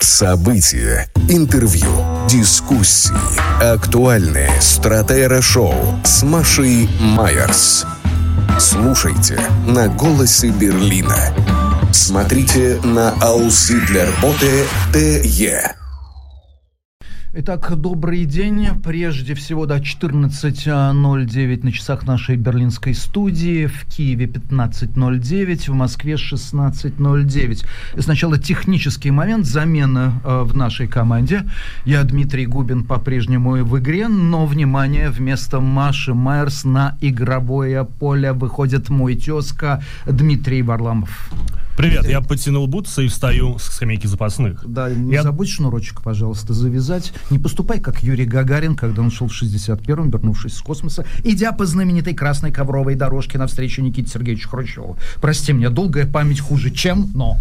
События, интервью, дискуссии, актуальные стратера-шоу с Машей Майерс. Слушайте на «Голосе Берлина». Смотрите на Ауслидлерботе ТЕ. Итак, добрый день. Прежде всего, до 14.09 на часах нашей берлинской студии. В Киеве 15.09, в Москве 16.09. И сначала технический момент замены э, в нашей команде. Я Дмитрий Губин по-прежнему в игре, но, внимание, вместо Маши Майерс на игровое поле выходит мой тезка Дмитрий Варламов. Привет, я потянул бутсы и встаю с скамейки запасных. Да, не я... забудь шнурочек, пожалуйста, завязать. Не поступай, как Юрий Гагарин, когда он шел в 61-м, вернувшись с космоса, идя по знаменитой красной ковровой дорожке навстречу Никите Сергеевичу Хрущеву. Прости меня, долгая память хуже, чем, но...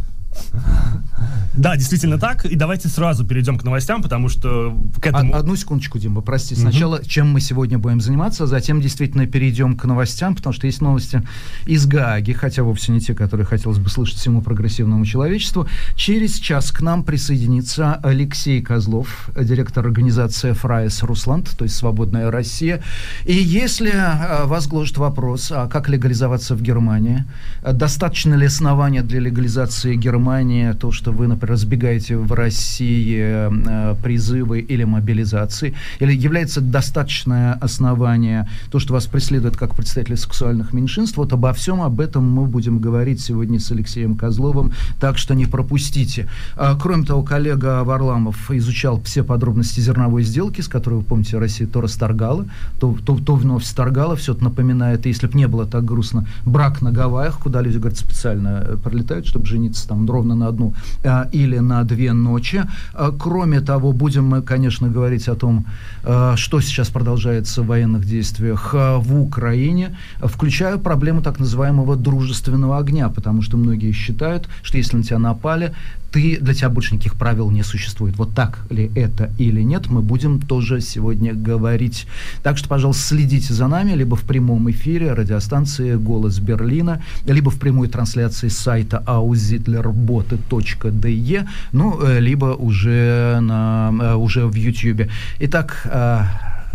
Да, действительно так. И давайте сразу перейдем к новостям, потому что к этому... Одну секундочку, Дима, прости. Сначала, угу. чем мы сегодня будем заниматься, а затем действительно перейдем к новостям, потому что есть новости из Гааги, хотя вовсе не те, которые хотелось бы слышать всему прогрессивному человечеству. Через час к нам присоединится Алексей Козлов, директор организации Freies Russland, то есть «Свободная Россия». И если а, вас гложет вопрос, а как легализоваться в Германии, достаточно ли основания для легализации Германии, Германии, то, что вы, например, разбегаете в России э, призывы или мобилизации, или является достаточное основание то, что вас преследует как представители сексуальных меньшинств, вот обо всем об этом мы будем говорить сегодня с Алексеем Козловым, так что не пропустите. А, кроме того, коллега Варламов изучал все подробности зерновой сделки, с которой, вы помните, Россия то расторгала, то, то, то вновь сторгала, все это напоминает, если бы не было так грустно, брак на Гавайях, куда люди, говорят, специально э, пролетают, чтобы жениться там ровно на одну э, или на две ночи. Э, кроме того, будем мы, конечно, говорить о том, э, что сейчас продолжается в военных действиях э, в Украине, включая проблему так называемого дружественного огня, потому что многие считают, что если на тебя напали, ты, для тебя больше никаких правил не существует. Вот так ли это или нет, мы будем тоже сегодня говорить. Так что, пожалуйста, следите за нами, либо в прямом эфире радиостанции «Голос Берлина», либо в прямой трансляции сайта auszitlerbote.de, ну, э, либо уже, на, э, уже в YouTube. Итак, э,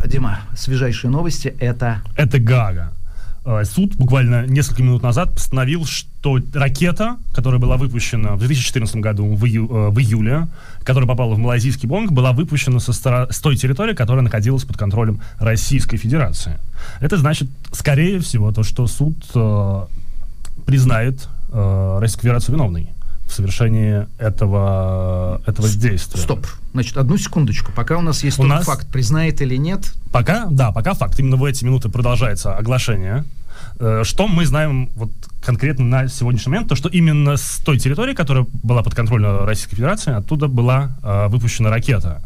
Дима, свежайшие новости – это... Это Гага. Э, суд буквально несколько минут назад постановил, что ракета, которая была выпущена в 2014 году в, ию, э, в июле, которая попала в малазийский Бонг, была выпущена со стора- с той территории, которая находилась под контролем Российской Федерации. Это значит, скорее всего, то, что суд э, признает э, Российскую Федерацию виновной в совершении этого, этого действия. Стоп. Значит, одну секундочку. Пока у нас есть у нас... факт, признает или нет. Пока, да, пока факт. Именно в эти минуты продолжается оглашение. Э, что мы знаем вот конкретно на сегодняшний момент, то что именно с той территории, которая была под контролем Российской Федерации, оттуда была э, выпущена ракета.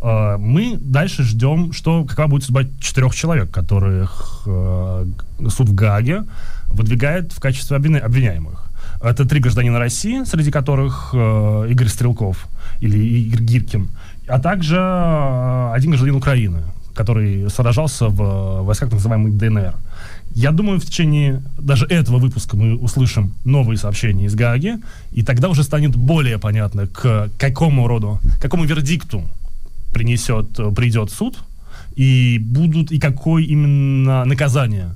Э, мы дальше ждем, что какова будет судьба четырех человек, которых э, суд в Гааге выдвигает в качестве обвиняемых. Это три гражданина России, среди которых э, Игорь Стрелков или Игорь Гиркин, а также э, один гражданин Украины, который сражался в э, войсках так называемой ДНР. Я думаю, в течение даже этого выпуска мы услышим новые сообщения из Гааги, и тогда уже станет более понятно, к какому роду, какому вердикту принесет, придет суд, и будут, и какое именно наказание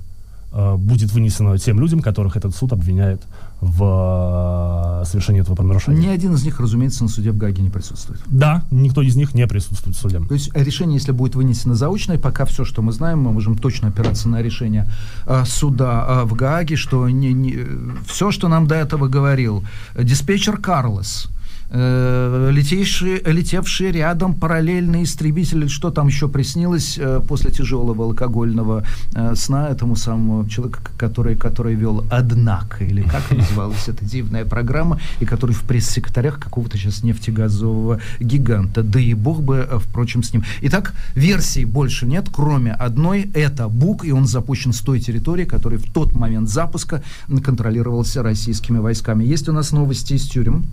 э, будет вынесено тем людям, которых этот суд обвиняет в э, совершении этого правонарушения. Ни один из них, разумеется, на суде в Гаге не присутствует. Да, никто из них не присутствует в суде. То есть решение, если будет вынесено заочное, пока все, что мы знаем, мы можем точно опираться на решение э, суда э, в Гааге, что не, не, все, что нам до этого говорил диспетчер Карлос, э, летевшие, летевшие рядом параллельные истребители, что там еще приснилось э, после тяжелого алкогольного э, сна этому самому человеку, который, который вел «Однако», или как называлась эта дивная программа, и который в пресс-секретарях какого-то сейчас нефтегазового гиганта. Да и бог бы, э, впрочем, с ним. Итак, версий больше нет, кроме одной. Это БУК, и он запущен с той территории, которая в тот момент запуска контролировался российскими войсками. Есть у нас новости из тюрем.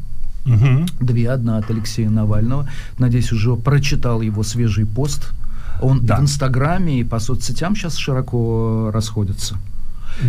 Угу. Две. Одна от Алексея Навального. Надеюсь, уже прочитал его свежий пост. Он да. в Инстаграме и по соцсетям сейчас широко расходится.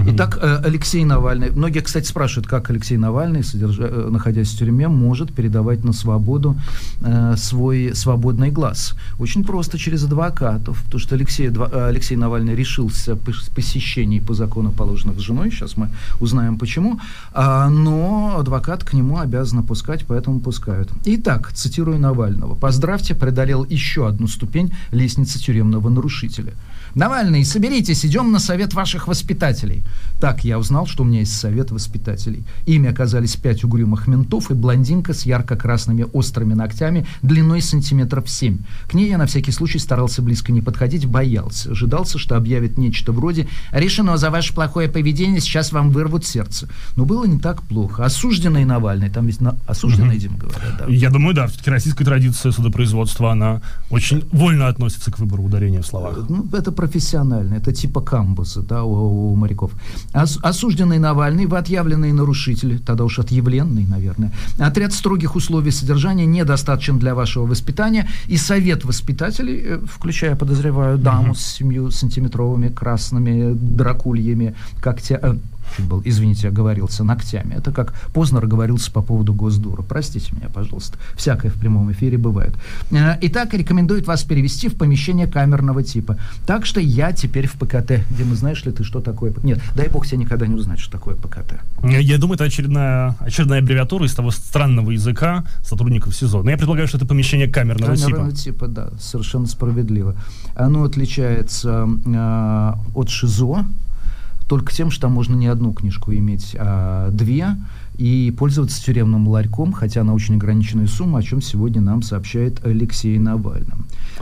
Итак, э, Алексей Навальный, многие, кстати, спрашивают, как Алексей Навальный, содержа, э, находясь в тюрьме, может передавать на свободу э, свой свободный глаз. Очень просто, через адвокатов, потому что Алексей, э, Алексей Навальный решился посещений по закону, положенных с женой, сейчас мы узнаем почему, а, но адвокат к нему обязан пускать, поэтому пускают. Итак, цитирую Навального. «Поздравьте, преодолел еще одну ступень лестницы тюремного нарушителя». Навальный, соберитесь, идем на совет ваших воспитателей. Так я узнал, что у меня есть совет воспитателей. Ими оказались пять угрюмых ментов и блондинка с ярко-красными острыми ногтями длиной сантиметров семь. К ней я на всякий случай старался близко не подходить, боялся. Ожидался, что объявит нечто вроде «Решено за ваше плохое поведение, сейчас вам вырвут сердце». Но было не так плохо. Осужденный Навальный, там ведь на... осужденный. Дим, говорят, да. Я думаю, да, все-таки российская традиция судопроизводства, она очень вольно относится к выбору ударения в словах. Ну, это профессионально, это типа камбуза, да, у, у моряков. Ос, осужденный Навальный, вы отъявленные нарушители, тогда уж отъявленный, наверное. Отряд строгих условий содержания недостаточен для вашего воспитания, и совет воспитателей, э, включая, подозреваю, даму с семью сантиметровыми красными дракульями, когтя, э, чуть был, извините, оговорился ногтями. Это как Познер говорился по поводу Госдура. Простите меня, пожалуйста. Всякое в прямом эфире бывает. Э, итак, рекомендует вас перевести в помещение камерного типа. Так что я теперь в ПКТ. Дима, знаешь ли ты, что такое? Нет, дай бог тебе никогда не узнать, что такое ПКТ. Я думаю, это очередная, очередная аббревиатура из того странного языка сотрудников СИЗО. Но я предполагаю, что это помещение камерного, камерного типа. типа, да, совершенно справедливо. Оно отличается э, от ШИЗО, только тем, что там можно не одну книжку иметь, а две, и пользоваться тюремным ларьком, хотя на очень ограниченную сумму, о чем сегодня нам сообщает Алексей Навальный.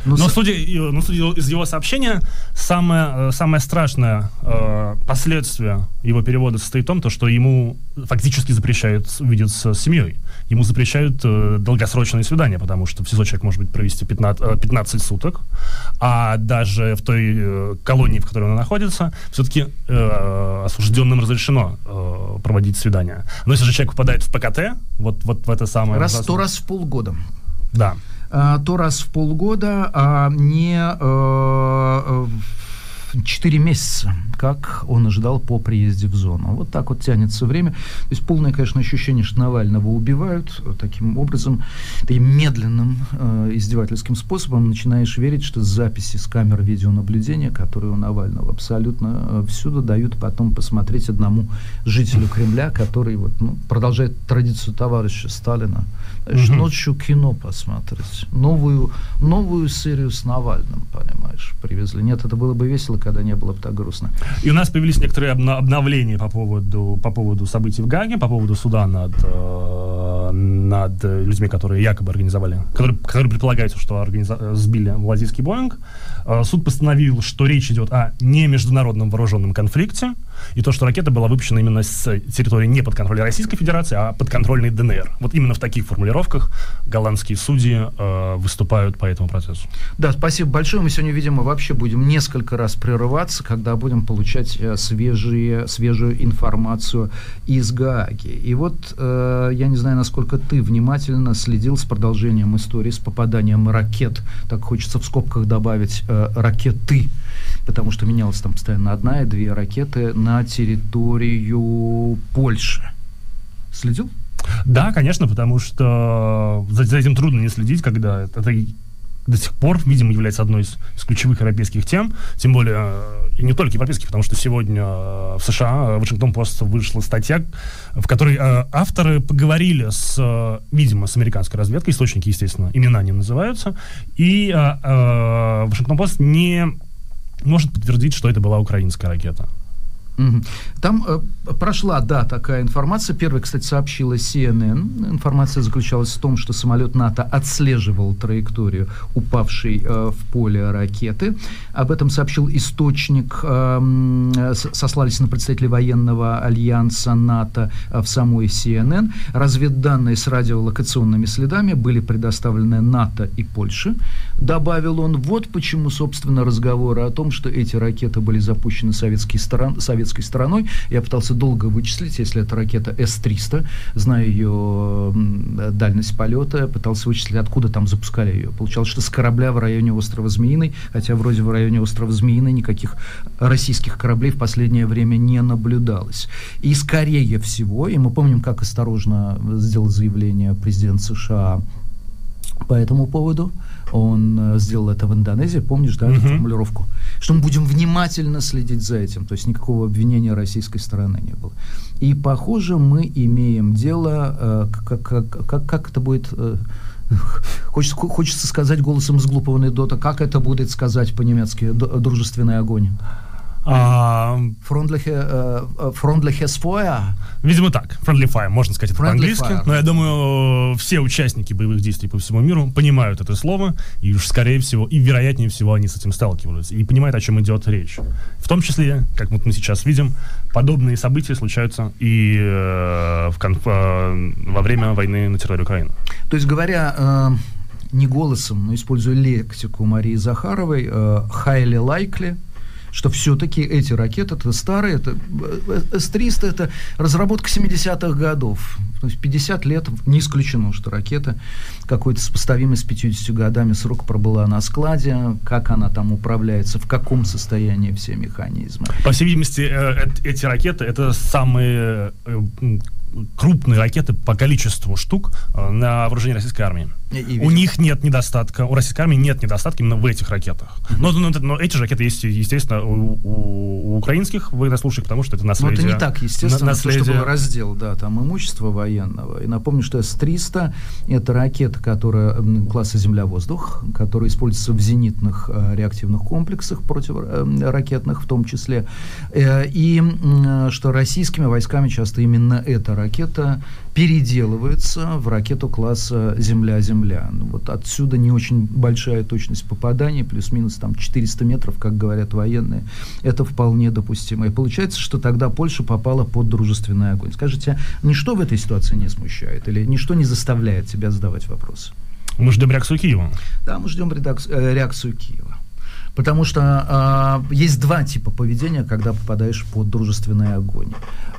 Но, но, с... судя, но судя из его сообщения, самое, самое страшное э, последствие его перевода состоит в том, то, что ему фактически запрещают увидеться с семьей. Ему запрещают э, долгосрочные свидания, потому что в СИЗО человек может быть провести 15, 15 э, суток, а даже в той э, колонии, в которой он находится, все-таки э, осужденным разрешено э, проводить свидания. Но если же человек попадает в ПКТ, вот, вот в это самое... Раз, то раз в полгода. Да. А, то раз в полгода, а не э, 4 месяца, как он ожидал по приезде в зону. Вот так вот тянется время. То есть полное, конечно, ощущение, что Навального убивают таким образом, таким медленным э, издевательским способом. Начинаешь верить, что записи с камер видеонаблюдения, которые у Навального абсолютно э, всюду дают потом посмотреть одному жителю Кремля, который вот, ну, продолжает традицию товарища Сталина. Знаешь, угу. ночью кино посмотреть. Новую, новую серию с Навальным, понимаешь, привезли. Нет, это было бы весело, когда не было бы так грустно. И у нас появились некоторые обновления по поводу, по поводу событий в Гаге, по поводу суда над, э, над людьми, которые якобы организовали, которые, которые предполагается, что организа- сбили малазийский Боинг. Э, суд постановил, что речь идет о не международном вооруженном конфликте, и то, что ракета была выпущена именно с территории не под контролем Российской Федерации, а под контрольной ДНР. Вот именно в таких формулировках голландские судьи э, выступают по этому процессу. Да, спасибо большое. Мы сегодня, видимо, вообще будем несколько раз прерываться, когда будем получать э, свежие, свежую информацию из Гааги. И вот э, я не знаю, насколько ты внимательно следил с продолжением истории с попаданием ракет, так хочется в скобках добавить э, ракеты, потому что менялась там постоянно одна и две ракеты на территорию Польши. Следил? Да, конечно, потому что за, за этим трудно не следить, когда это, это до сих пор, видимо, является одной из, из ключевых европейских тем, тем более э, и не только европейских, потому что сегодня э, в США, в Вашингтон Пост вышла статья, в которой э, авторы поговорили с, видимо, с американской разведкой, источники, естественно, имена не называются, и Вашингтон Пост не может подтвердить, что это была украинская ракета. Там э, прошла, да, такая информация. Первой, кстати, сообщила CNN. Информация заключалась в том, что самолет НАТО отслеживал траекторию упавшей э, в поле ракеты. Об этом сообщил источник, э, сослались на представителей военного альянса НАТО э, в самой CNN. Разведданные с радиолокационными следами были предоставлены НАТО и Польше. Добавил он, вот почему, собственно, разговоры о том, что эти ракеты были запущены советской стороной, советской стороной. Я пытался долго вычислить, если это ракета С-300, знаю ее дальность полета, пытался вычислить, откуда там запускали ее. Получалось, что с корабля в районе острова Змеиный, хотя вроде в районе острова Змеиный никаких российских кораблей в последнее время не наблюдалось. И скорее всего, и мы помним, как осторожно сделал заявление президент США по этому поводу. Он э, сделал это в Индонезии, помнишь, да, uh-huh. эту формулировку? Что мы будем внимательно следить за этим. То есть никакого обвинения российской стороны не было. И, похоже, мы имеем дело, э, как, как, как, как это будет... Э, хочется, хочется сказать голосом из глупого анекдота, как это будет сказать по-немецки «дружественный огонь». А, freundliches Feuer. Видимо, так. Friendly fire, можно сказать это по-английски. Но я думаю, все участники боевых действий по всему миру понимают это слово, и уж скорее всего, и вероятнее всего они с этим сталкиваются, и понимают, о чем идет речь. В том числе, как вот мы сейчас видим, подобные события случаются и э, в конф, э, во время войны на территории Украины. То есть, говоря э, не голосом, но используя лексику Марии Захаровой, э, highly likely – что все-таки эти ракеты, это старые, это э, С-300, это разработка 70-х годов. То есть 50 лет не исключено, что ракета какой-то сопоставимый с 50 годами срок пробыла на складе, как она там управляется, в каком состоянии все механизмы. По всей видимости, э, эти ракеты это самые э, крупные ракеты по количеству штук на вооружении российской армии. И, у них нет недостатка, у российской армии нет недостатка именно в этих ракетах. Mm-hmm. Но, но, но эти же ракеты есть, естественно, у, у, у украинских военнослужащих, потому что это наследие. Но это не так, естественно, наследие... что был раздел, да, там имущества военного. И напомню, что С-300 это ракета, которая класса Земля-воздух, которая используется в зенитных э, реактивных комплексах противоракетных э, в том числе. Э, и э, что российскими войсками часто именно эта ракета переделывается в ракету класса Земля-Земля. Ну, вот отсюда не очень большая точность попадания, плюс-минус там 400 метров, как говорят военные. Это вполне допустимо. И получается, что тогда Польша попала под дружественный огонь. Скажите, а ничто в этой ситуации не смущает? Или ничто не заставляет тебя задавать вопросы? Мы ждем реакцию Киева. Да, мы ждем э, реакцию Киева. Потому что э, есть два типа поведения, когда попадаешь под дружественный огонь.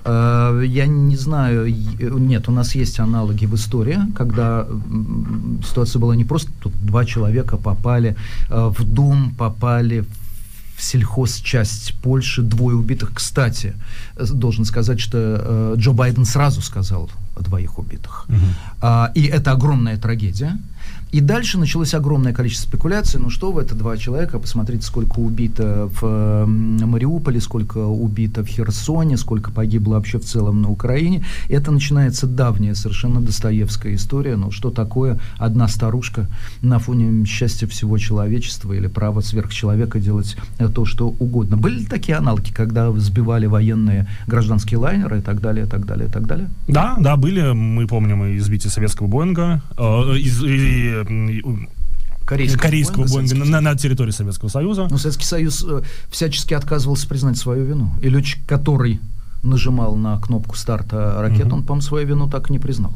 Э, я не знаю, нет, у нас есть аналоги в истории, когда ситуация была не просто тут два человека попали э, в дом, попали в сельхозчасть Польши, двое убитых. Кстати, должен сказать, что э, Джо Байден сразу сказал о двоих убитых. Угу. А, и это огромная трагедия. И дальше началось огромное количество спекуляций. Ну что вы, это два человека, посмотрите, сколько убито в Мариуполе, сколько убито в Херсоне, сколько погибло вообще в целом на Украине. Это начинается давняя, совершенно Достоевская история. Ну что такое одна старушка на фоне счастья всего человечества или права сверхчеловека делать то, что угодно. Были такие аналоги, когда сбивали военные гражданские лайнеры и так далее, и так далее, и так далее? Да, да, были. Мы помним и избитие советского Боинга, э, из, и корейского, корейского Боинга, Боинга на, на территории Советского Союза. Но Советский Союз э, всячески отказывался признать свою вину. И летчик, который нажимал на кнопку старта ракеты, угу. он, по-моему, свою вину так и не признал.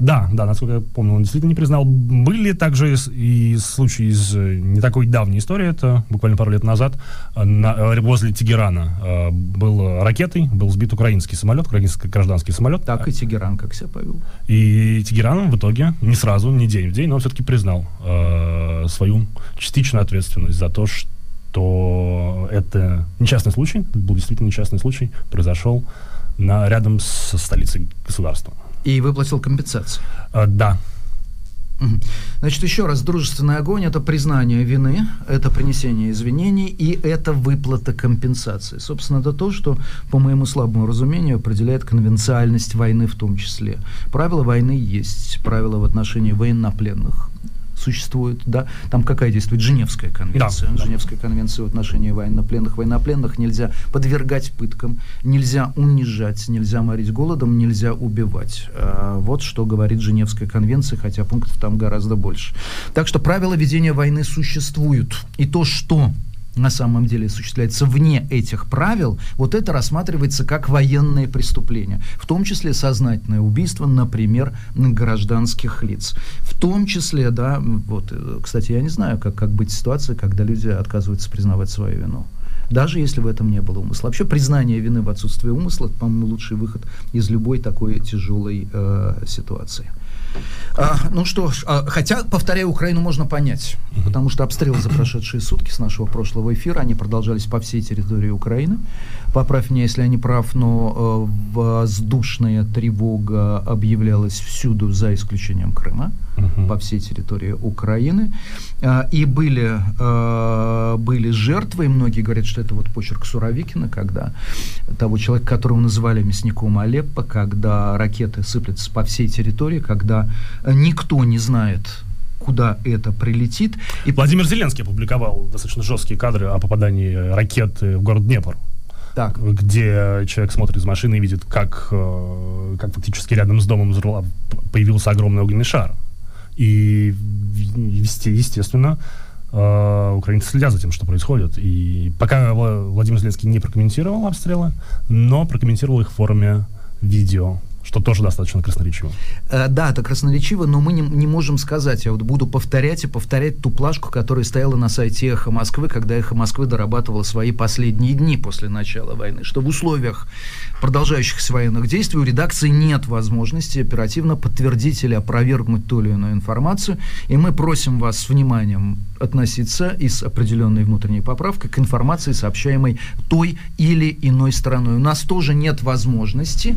Да, да, насколько я помню, он действительно не признал. Были также и случаи из э, не такой давней истории, это буквально пару лет назад, э, на, э, возле Тегерана был ракетой, был сбит украинский самолет, украинский гражданский самолет. Так и Тегеран как себя повел. И Тегеран в итоге, не сразу, не день в день, но все-таки признал э, свою частичную ответственность за то, что это несчастный случай, был действительно несчастный случай, произошел на, рядом с столицей государства. И выплатил компенсацию? А, да. Значит, еще раз, дружественный огонь – это признание вины, это принесение извинений и это выплата компенсации. Собственно, это то, что, по моему слабому разумению, определяет конвенциальность войны в том числе. Правила войны есть, правила в отношении военнопленных, существует, да, там какая действует Женевская конвенция. Да, Женевская да. конвенция в отношении военнопленных. Военнопленных нельзя подвергать пыткам, нельзя унижать, нельзя морить голодом, нельзя убивать. А, вот что говорит Женевская конвенция, хотя пунктов там гораздо больше. Так что правила ведения войны существуют. И то, что на самом деле осуществляется вне этих правил, вот это рассматривается как военное преступление, в том числе сознательное убийство, например, гражданских лиц. В том числе, да, вот, э, кстати, я не знаю, как, как быть ситуации, когда люди отказываются признавать свою вину. даже если в этом не было умысла. Вообще признание вины в отсутствии умысла, по-моему, лучший выход из любой такой тяжелой э, ситуации. А, ну что ж, а, хотя, повторяю, Украину можно понять, потому что обстрелы за прошедшие сутки с нашего прошлого эфира, они продолжались по всей территории Украины. Поправь меня, если я не прав, но э, воздушная тревога объявлялась всюду, за исключением Крыма, uh-huh. по всей территории Украины. А, и были, э, были жертвы, и многие говорят, что это вот почерк Суровикина, когда того человека, которого называли мясником Алеппо, когда ракеты сыплются по всей территории, когда никто не знает, куда это прилетит. И Владимир Зеленский опубликовал достаточно жесткие кадры о попадании ракет в город Днепр. Так. где человек смотрит из машины и видит, как, э, как фактически рядом с домом появился огромный огненный шар. И, естественно, э, украинцы следят за тем, что происходит. И пока Владимир Зеленский не прокомментировал обстрелы, но прокомментировал их в форме видео что тоже достаточно красноречиво. Э, да, это красноречиво, но мы не, не можем сказать. Я вот буду повторять и повторять ту плашку, которая стояла на сайте «Эхо Москвы», когда «Эхо Москвы» дорабатывала свои последние дни после начала войны, что в условиях продолжающихся военных действий у редакции нет возможности оперативно подтвердить или опровергнуть ту или иную информацию, и мы просим вас с вниманием относиться и с определенной внутренней поправкой к информации, сообщаемой той или иной стороной. У нас тоже нет возможности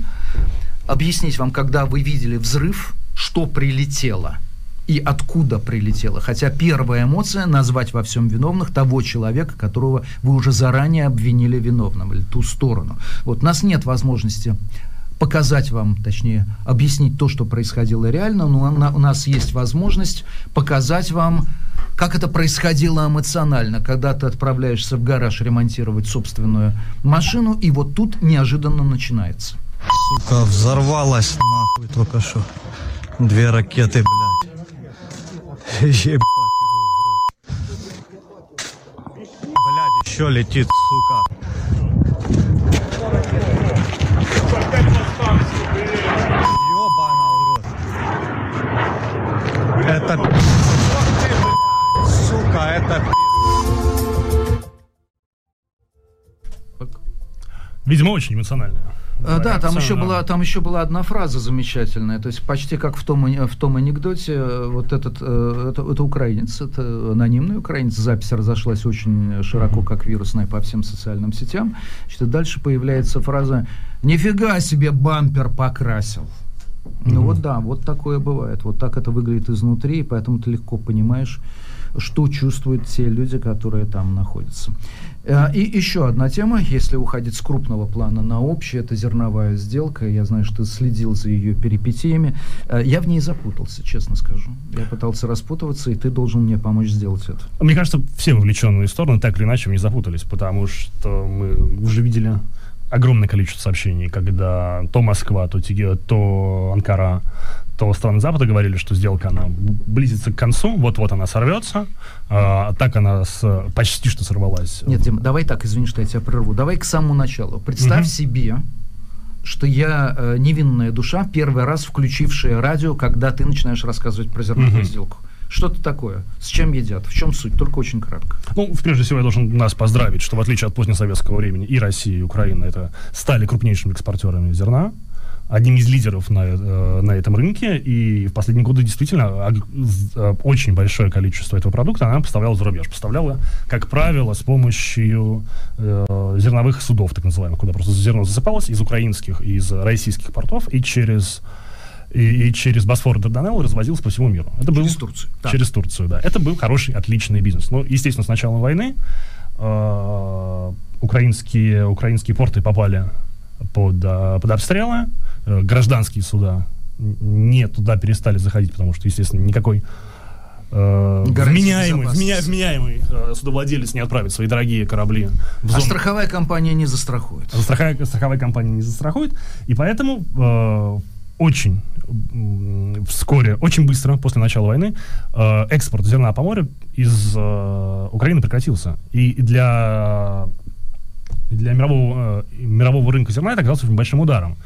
объяснить вам, когда вы видели взрыв, что прилетело и откуда прилетело. Хотя первая эмоция – назвать во всем виновных того человека, которого вы уже заранее обвинили виновным, или ту сторону. Вот у нас нет возможности показать вам, точнее, объяснить то, что происходило реально, но у нас есть возможность показать вам, как это происходило эмоционально, когда ты отправляешься в гараж ремонтировать собственную машину, и вот тут неожиданно начинается – Сука, взорвалась нахуй только что. Две ракеты, блядь. Ебать его в рот. Блядь, еще летит, сука. Ебана в рот. Это... Сука, это... Видимо, очень эмоциональная. А, да, там еще, была, там еще была одна фраза замечательная, то есть почти как в том, в том анекдоте, э, вот этот, э, это, это украинец, это анонимный украинец, запись разошлась очень широко, как вирусная, по всем социальным сетям, значит, дальше появляется фраза «Нифига себе бампер покрасил». Ну вот да, вот такое бывает, вот так это выглядит изнутри, и поэтому ты легко понимаешь, что чувствуют те люди, которые там находятся. Э, и еще одна тема, если уходить с крупного плана на общий, это зерновая сделка. Я знаю, что ты следил за ее перипетиями. Э, я в ней запутался, честно скажу. Я пытался распутываться, и ты должен мне помочь сделать это. Мне кажется, все вовлеченные стороны так или иначе не запутались, потому что мы уже видели огромное количество сообщений, когда то Москва, то, то Анкара то страны Запада говорили, что сделка, она близится к концу, вот-вот она сорвется, а, так она с, почти что сорвалась. Нет, Дима, давай так, извини, что я тебя прерву. Давай к самому началу. Представь угу. себе, что я э, невинная душа, первый раз включившая радио, когда ты начинаешь рассказывать про зерновую угу. сделку. Что-то такое. С чем едят? В чем суть? Только очень кратко. Ну, прежде всего, я должен нас поздравить, что в отличие от позднесоветского времени и Россия, и Украина это стали крупнейшими экспортерами зерна одним из лидеров на, э, на этом рынке, и в последние годы действительно э, очень большое количество этого продукта она поставляла за рубеж. Поставляла, как правило, с помощью э, зерновых судов, так называемых, куда просто зерно засыпалось из украинских, из российских портов, и через и, и через Босфор и Дарданелл развозился по всему миру. Это через был, Турцию. Да. Через Турцию, да. Это был хороший, отличный бизнес. Но, естественно, с началом войны э, украинские, украинские порты попали под, э, под обстрелы. Э, гражданские суда не туда перестали заходить, потому что, естественно, никакой э, вменяемый, вменя, вменяемый э, судовладелец не отправит свои дорогие корабли в а зону. А страховая компания не застрахует. Страховая, страховая компания не застрахует, и поэтому э, очень вскоре, очень быстро после начала войны э, экспорт зерна по морю из э, Украины прекратился. И для для мирового, э, мирового рынка зерна это оказалось очень большим ударом.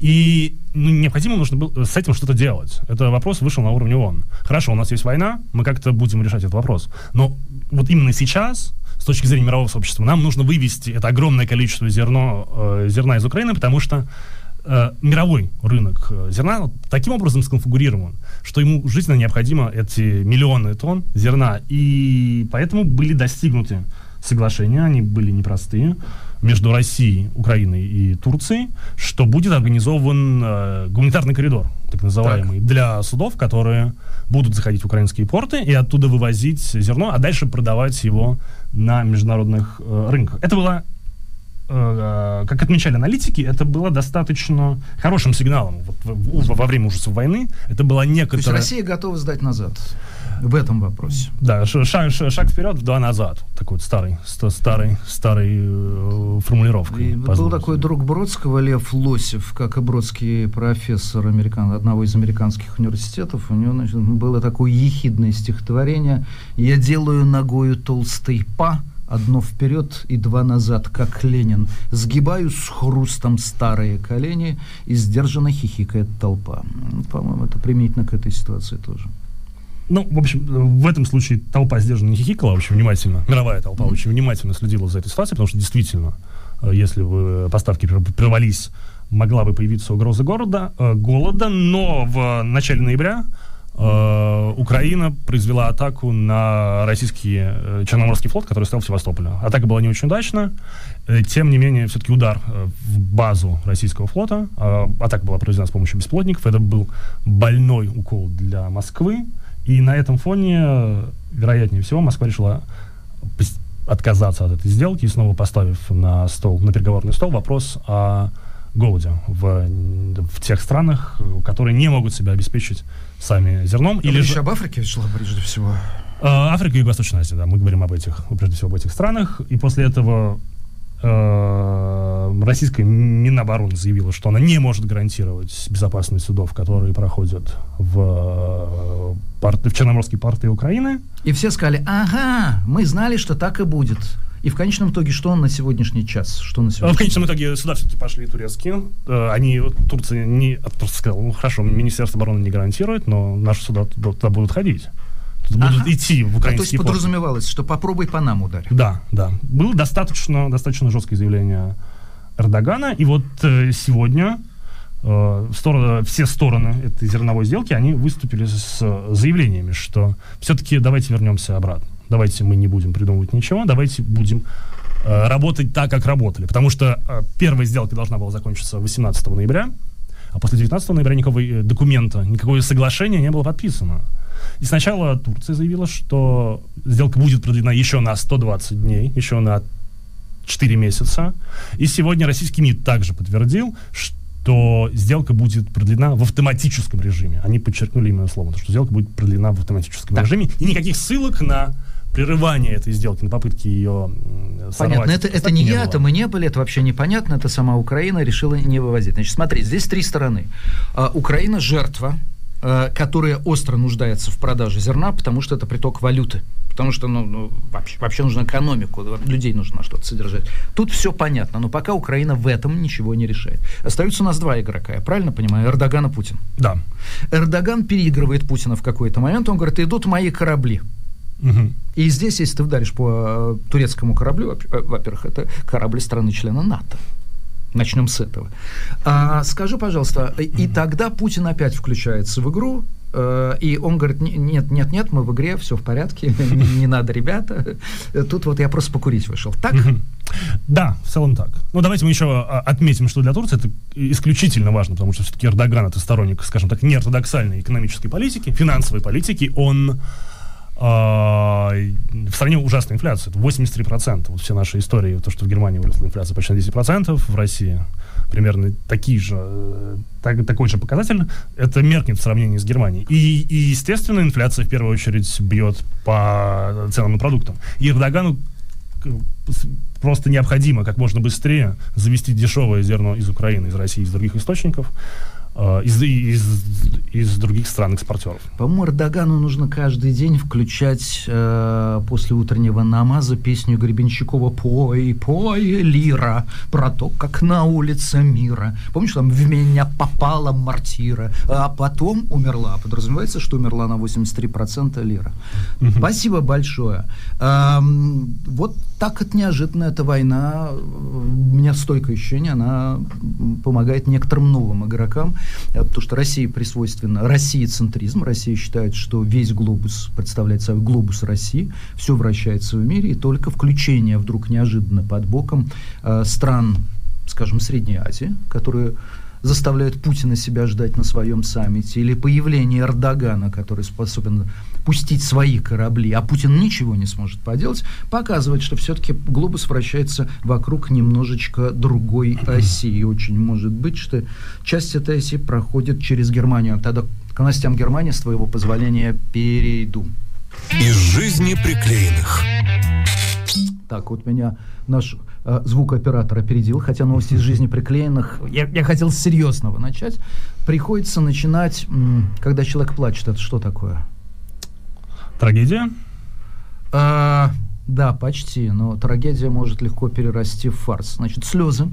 И ну, необходимо нужно было с этим что-то делать. Это вопрос вышел на уровне ООН. Хорошо, у нас есть война, мы как-то будем решать этот вопрос. Но вот именно сейчас с точки зрения мирового сообщества. Нам нужно вывести это огромное количество зерно, э, зерна из Украины, потому что э, мировой рынок э, зерна вот таким образом сконфигурирован, что ему жизненно необходимо эти миллионы тонн зерна. И поэтому были достигнуты соглашения, они были непростые, между Россией, Украиной и Турцией, что будет организован э, гуманитарный коридор, так называемый, так. для судов, которые будут заходить в украинские порты и оттуда вывозить зерно, а дальше продавать его на международных э, рынках. Это было э, как отмечали аналитики, это было достаточно хорошим сигналом. Вот во, во время ужасов войны это была некоторая... То есть Россия готова сдать назад? в этом вопросе. Да, шаг, шаг вперед, два назад. Такой вот старый, старый, старый э, формулировкой. был такой друг Бродского, Лев Лосев, как и Бродский профессор американ, одного из американских университетов. У него значит, было такое ехидное стихотворение «Я делаю ногою толстый па, одно вперед и два назад, как Ленин. Сгибаю с хрустом старые колени, и сдержанно хихикает толпа. По-моему, это применительно к этой ситуации тоже. Ну, в общем, в этом случае толпа сдержанно не хихикала очень внимательно, мировая толпа mm-hmm. очень внимательно следила за этой ситуацией, потому что действительно, э, если бы поставки прервались, могла бы появиться угроза города, э, голода, но в начале ноября э, Украина произвела атаку на российский э, Черноморский флот, который стоял в Севастополе. Атака была не очень удачная, э, тем не менее, все-таки удар э, в базу российского флота, э, атака была произведена с помощью беспилотников, это был больной укол для Москвы, и на этом фоне, вероятнее всего, Москва решила отказаться от этой сделки. Снова поставив на стол, на переговорный стол вопрос о голоде в, в тех странах, которые не могут себя обеспечить сами зерном. Но или же об Африке шла прежде всего. А, Африка и Юго-Восточная Азия, да, мы говорим об этих, прежде всего об этих странах. И после этого э, российская Минобороны заявила, что она не может гарантировать безопасность судов, которые проходят в, порты, в Черноморские порты Украины. И все сказали, ага, мы знали, что так и будет. И в конечном итоге, что на сегодняшний час? Что на сегодняшний В конечном итоге сюда все-таки пошли турецкие. Э, они, Турция не, Турция сказала, ну хорошо, Министерство обороны не гарантирует, но наши суда туда будут ходить будут ага. идти в украинские а, То есть подразумевалось, что попробуй по нам ударь. Да, да. Было достаточно, достаточно жесткое заявление Эрдогана. И вот э, сегодня э, стороны, все стороны этой зерновой сделки, они выступили с заявлениями, что все-таки давайте вернемся обратно. Давайте мы не будем придумывать ничего, давайте будем э, работать так, как работали. Потому что э, первая сделка должна была закончиться 18 ноября, а после 19 ноября никакого э, документа, никакого соглашения не было подписано. И сначала Турция заявила, что сделка будет продлена еще на 120 дней, еще на 4 месяца. И сегодня российский МИД также подтвердил, что сделка будет продлена в автоматическом режиме. Они подчеркнули именно слово, что сделка будет продлена в автоматическом так. режиме. И никаких ссылок на прерывание этой сделки, на попытки ее сорвать. Понятно, это, это не, не я, это мы не были, это вообще непонятно, это сама Украина решила не вывозить. Значит, смотри, здесь три стороны. А, Украина жертва, Э, которая остро нуждается в продаже зерна, потому что это приток валюты. Потому что ну, ну, вообще, вообще нужно экономику, людей нужно что-то содержать. Тут все понятно, но пока Украина в этом ничего не решает. Остаются у нас два игрока, я правильно понимаю? Эрдоган и Путин. Да. Эрдоган переигрывает Путина в какой-то момент, он говорит, идут мои корабли. Угу. И здесь, если ты вдаришь по э, турецкому кораблю, э, во-первых, это корабль страны-члена НАТО. Начнем с этого. А, скажи, пожалуйста, и тогда Путин опять включается в игру, э, и он говорит, нет, нет, нет, мы в игре, все в порядке, не надо, ребята. Тут вот я просто покурить вышел. Так? Да, в целом так. Ну, давайте мы еще а, отметим, что для Турции это исключительно важно, потому что все-таки Эрдоган это сторонник, скажем так, неортодоксальной экономической политики, финансовой политики. Он в стране ужасная инфляция, это 83%. Вот все наши истории, то, что в Германии выросла инфляция почти на 10%, в России примерно такие же, э, так, такой же показатель, это меркнет в сравнении с Германией. И, и, естественно, инфляция в первую очередь бьет по ценам на продуктам. И Эрдогану просто необходимо как можно быстрее завести дешевое зерно из Украины, из России, из других источников, из, из, из других стран-экспортеров. По-моему, Эрдогану нужно каждый день включать э, после утреннего намаза песню Гребенщикова «Пой, пой, лира», про то, как на улице мира. Помнишь, там «В меня попала мартира», а потом умерла. Подразумевается, что умерла на 83% лира. Спасибо большое. Эм, вот так от неожиданно эта война, э, у меня стойкое ощущение, она помогает некоторым новым игрокам, э, потому что России присвойственно России центризм. Россия считает, что весь глобус представляет собой глобус России, все вращается в мире, и только включение вдруг неожиданно под боком э, стран, скажем, Средней Азии, которые заставляют Путина себя ждать на своем саммите, или появление Эрдогана, который способен пустить свои корабли, а Путин ничего не сможет поделать, показывает, что все-таки глобус вращается вокруг немножечко другой оси. И очень может быть, что часть этой оси проходит через Германию. Тогда к новостям Германии, с твоего позволения, перейду. Из жизни приклеенных. Так, вот меня наш э, звукооператор опередил, хотя новости из жизни приклеенных. Я, я хотел с серьезного начать. Приходится начинать, м, когда человек плачет. Это что такое? Трагедия? А, да, почти, но трагедия может легко перерасти в фарс. Значит, слезы.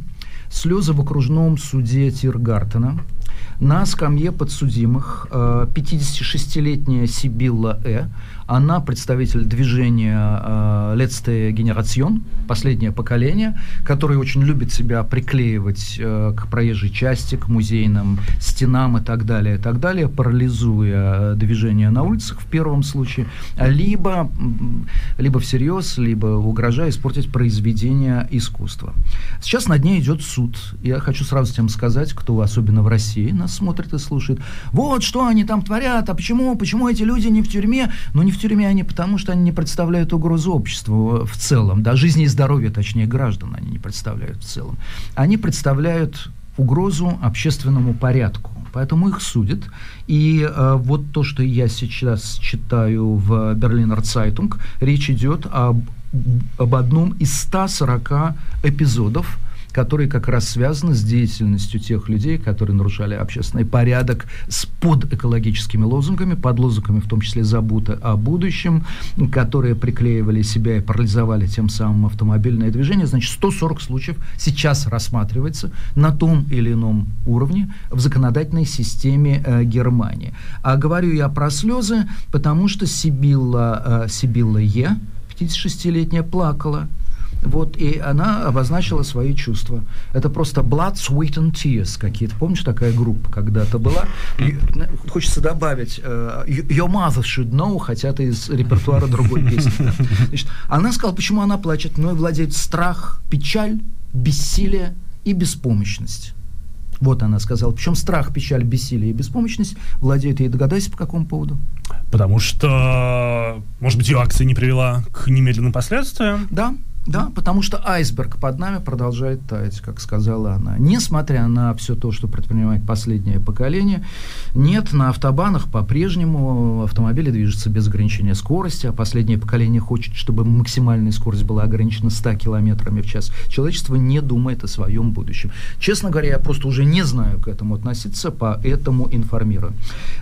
Слезы в окружном суде Тиргартена. На скамье подсудимых э, 56-летняя Сибилла Э. Она представитель движения э, Letzte Generation, последнее поколение, которое очень любит себя приклеивать э, к проезжей части, к музейным стенам и так далее, и так далее, парализуя движение на улицах в первом случае, либо, либо всерьез, либо угрожая испортить произведение искусства. Сейчас над ней идет суд. Я хочу сразу всем сказать, кто особенно в России нас смотрит и слушает, вот что они там творят, а почему, почему эти люди не в тюрьме? Ну, не в тюрьме они, потому что они не представляют угрозу обществу в целом, да, жизни и здоровья, точнее, граждан они не представляют в целом. Они представляют угрозу общественному порядку. Поэтому их судят. И э, вот то, что я сейчас читаю в Berliner Zeitung, речь идет об, об одном из 140 эпизодов, которые как раз связаны с деятельностью тех людей, которые нарушали общественный порядок с под экологическими лозунгами, под лозунгами в том числе «Забота о будущем», которые приклеивали себя и парализовали тем самым автомобильное движение. Значит, 140 случаев сейчас рассматривается на том или ином уровне в законодательной системе э, Германии. А говорю я про слезы, потому что Сибилла, э, Сибилла Е., 56-летняя, плакала вот, и она обозначила свои чувства. Это просто Blood, Sweat and Tears какие-то. Помнишь, такая группа когда-то была? И, хочется добавить э, Your Mother Should Know, хотя это из репертуара другой песни. Значит, она сказала, почему она плачет. Мной владеет страх, печаль, бессилие и беспомощность. Вот она сказала. Причем страх, печаль, бессилие и беспомощность владеют ей. Догадайся, по какому поводу? Потому что, может быть, ее акция не привела к немедленным последствиям? Да, да, потому что айсберг под нами продолжает таять, как сказала она. Несмотря на все то, что предпринимает последнее поколение, нет, на автобанах по-прежнему автомобили движутся без ограничения скорости, а последнее поколение хочет, чтобы максимальная скорость была ограничена 100 километрами в час. Человечество не думает о своем будущем. Честно говоря, я просто уже не знаю к этому относиться, поэтому информирую.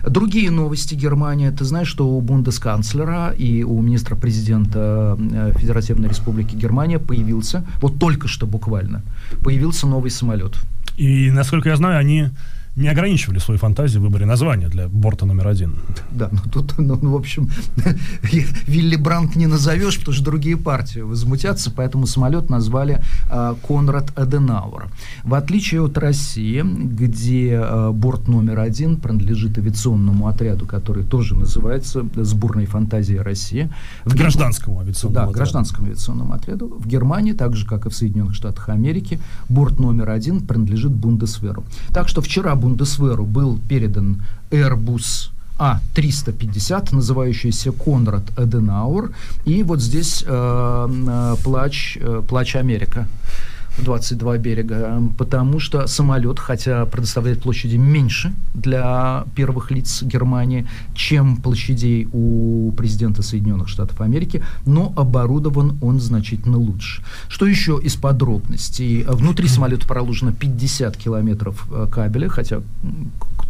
Другие новости Германии. Ты знаешь, что у бундесканцлера и у министра-президента э, Федеративной Республики Германия появился, вот только что буквально, появился новый самолет. И, насколько я знаю, они не ограничивали свою фантазию в выборе названия для борта номер один. Да, ну тут, ну, в общем, Вилли Брандт не назовешь, потому что другие партии возмутятся, поэтому самолет назвали а, Конрад Аденауэр. В отличие от России, где а, борт номер один принадлежит авиационному отряду, который тоже называется «Сборной фантазии России». В гражданскому авиационному Да, отряду. гражданскому авиационному отряду. В Германии, так же, как и в Соединенных Штатах Америки, борт номер один принадлежит Бундесверу. Так что вчера Бундесверу был передан Airbus А350, называющийся Конрад Аденауэр. И вот здесь э, э, плач, э, плач Америка. 22 берега, потому что самолет, хотя предоставляет площади меньше для первых лиц Германии, чем площадей у президента Соединенных Штатов Америки, но оборудован он значительно лучше. Что еще из подробностей? Внутри самолета проложено 50 километров э, кабеля, хотя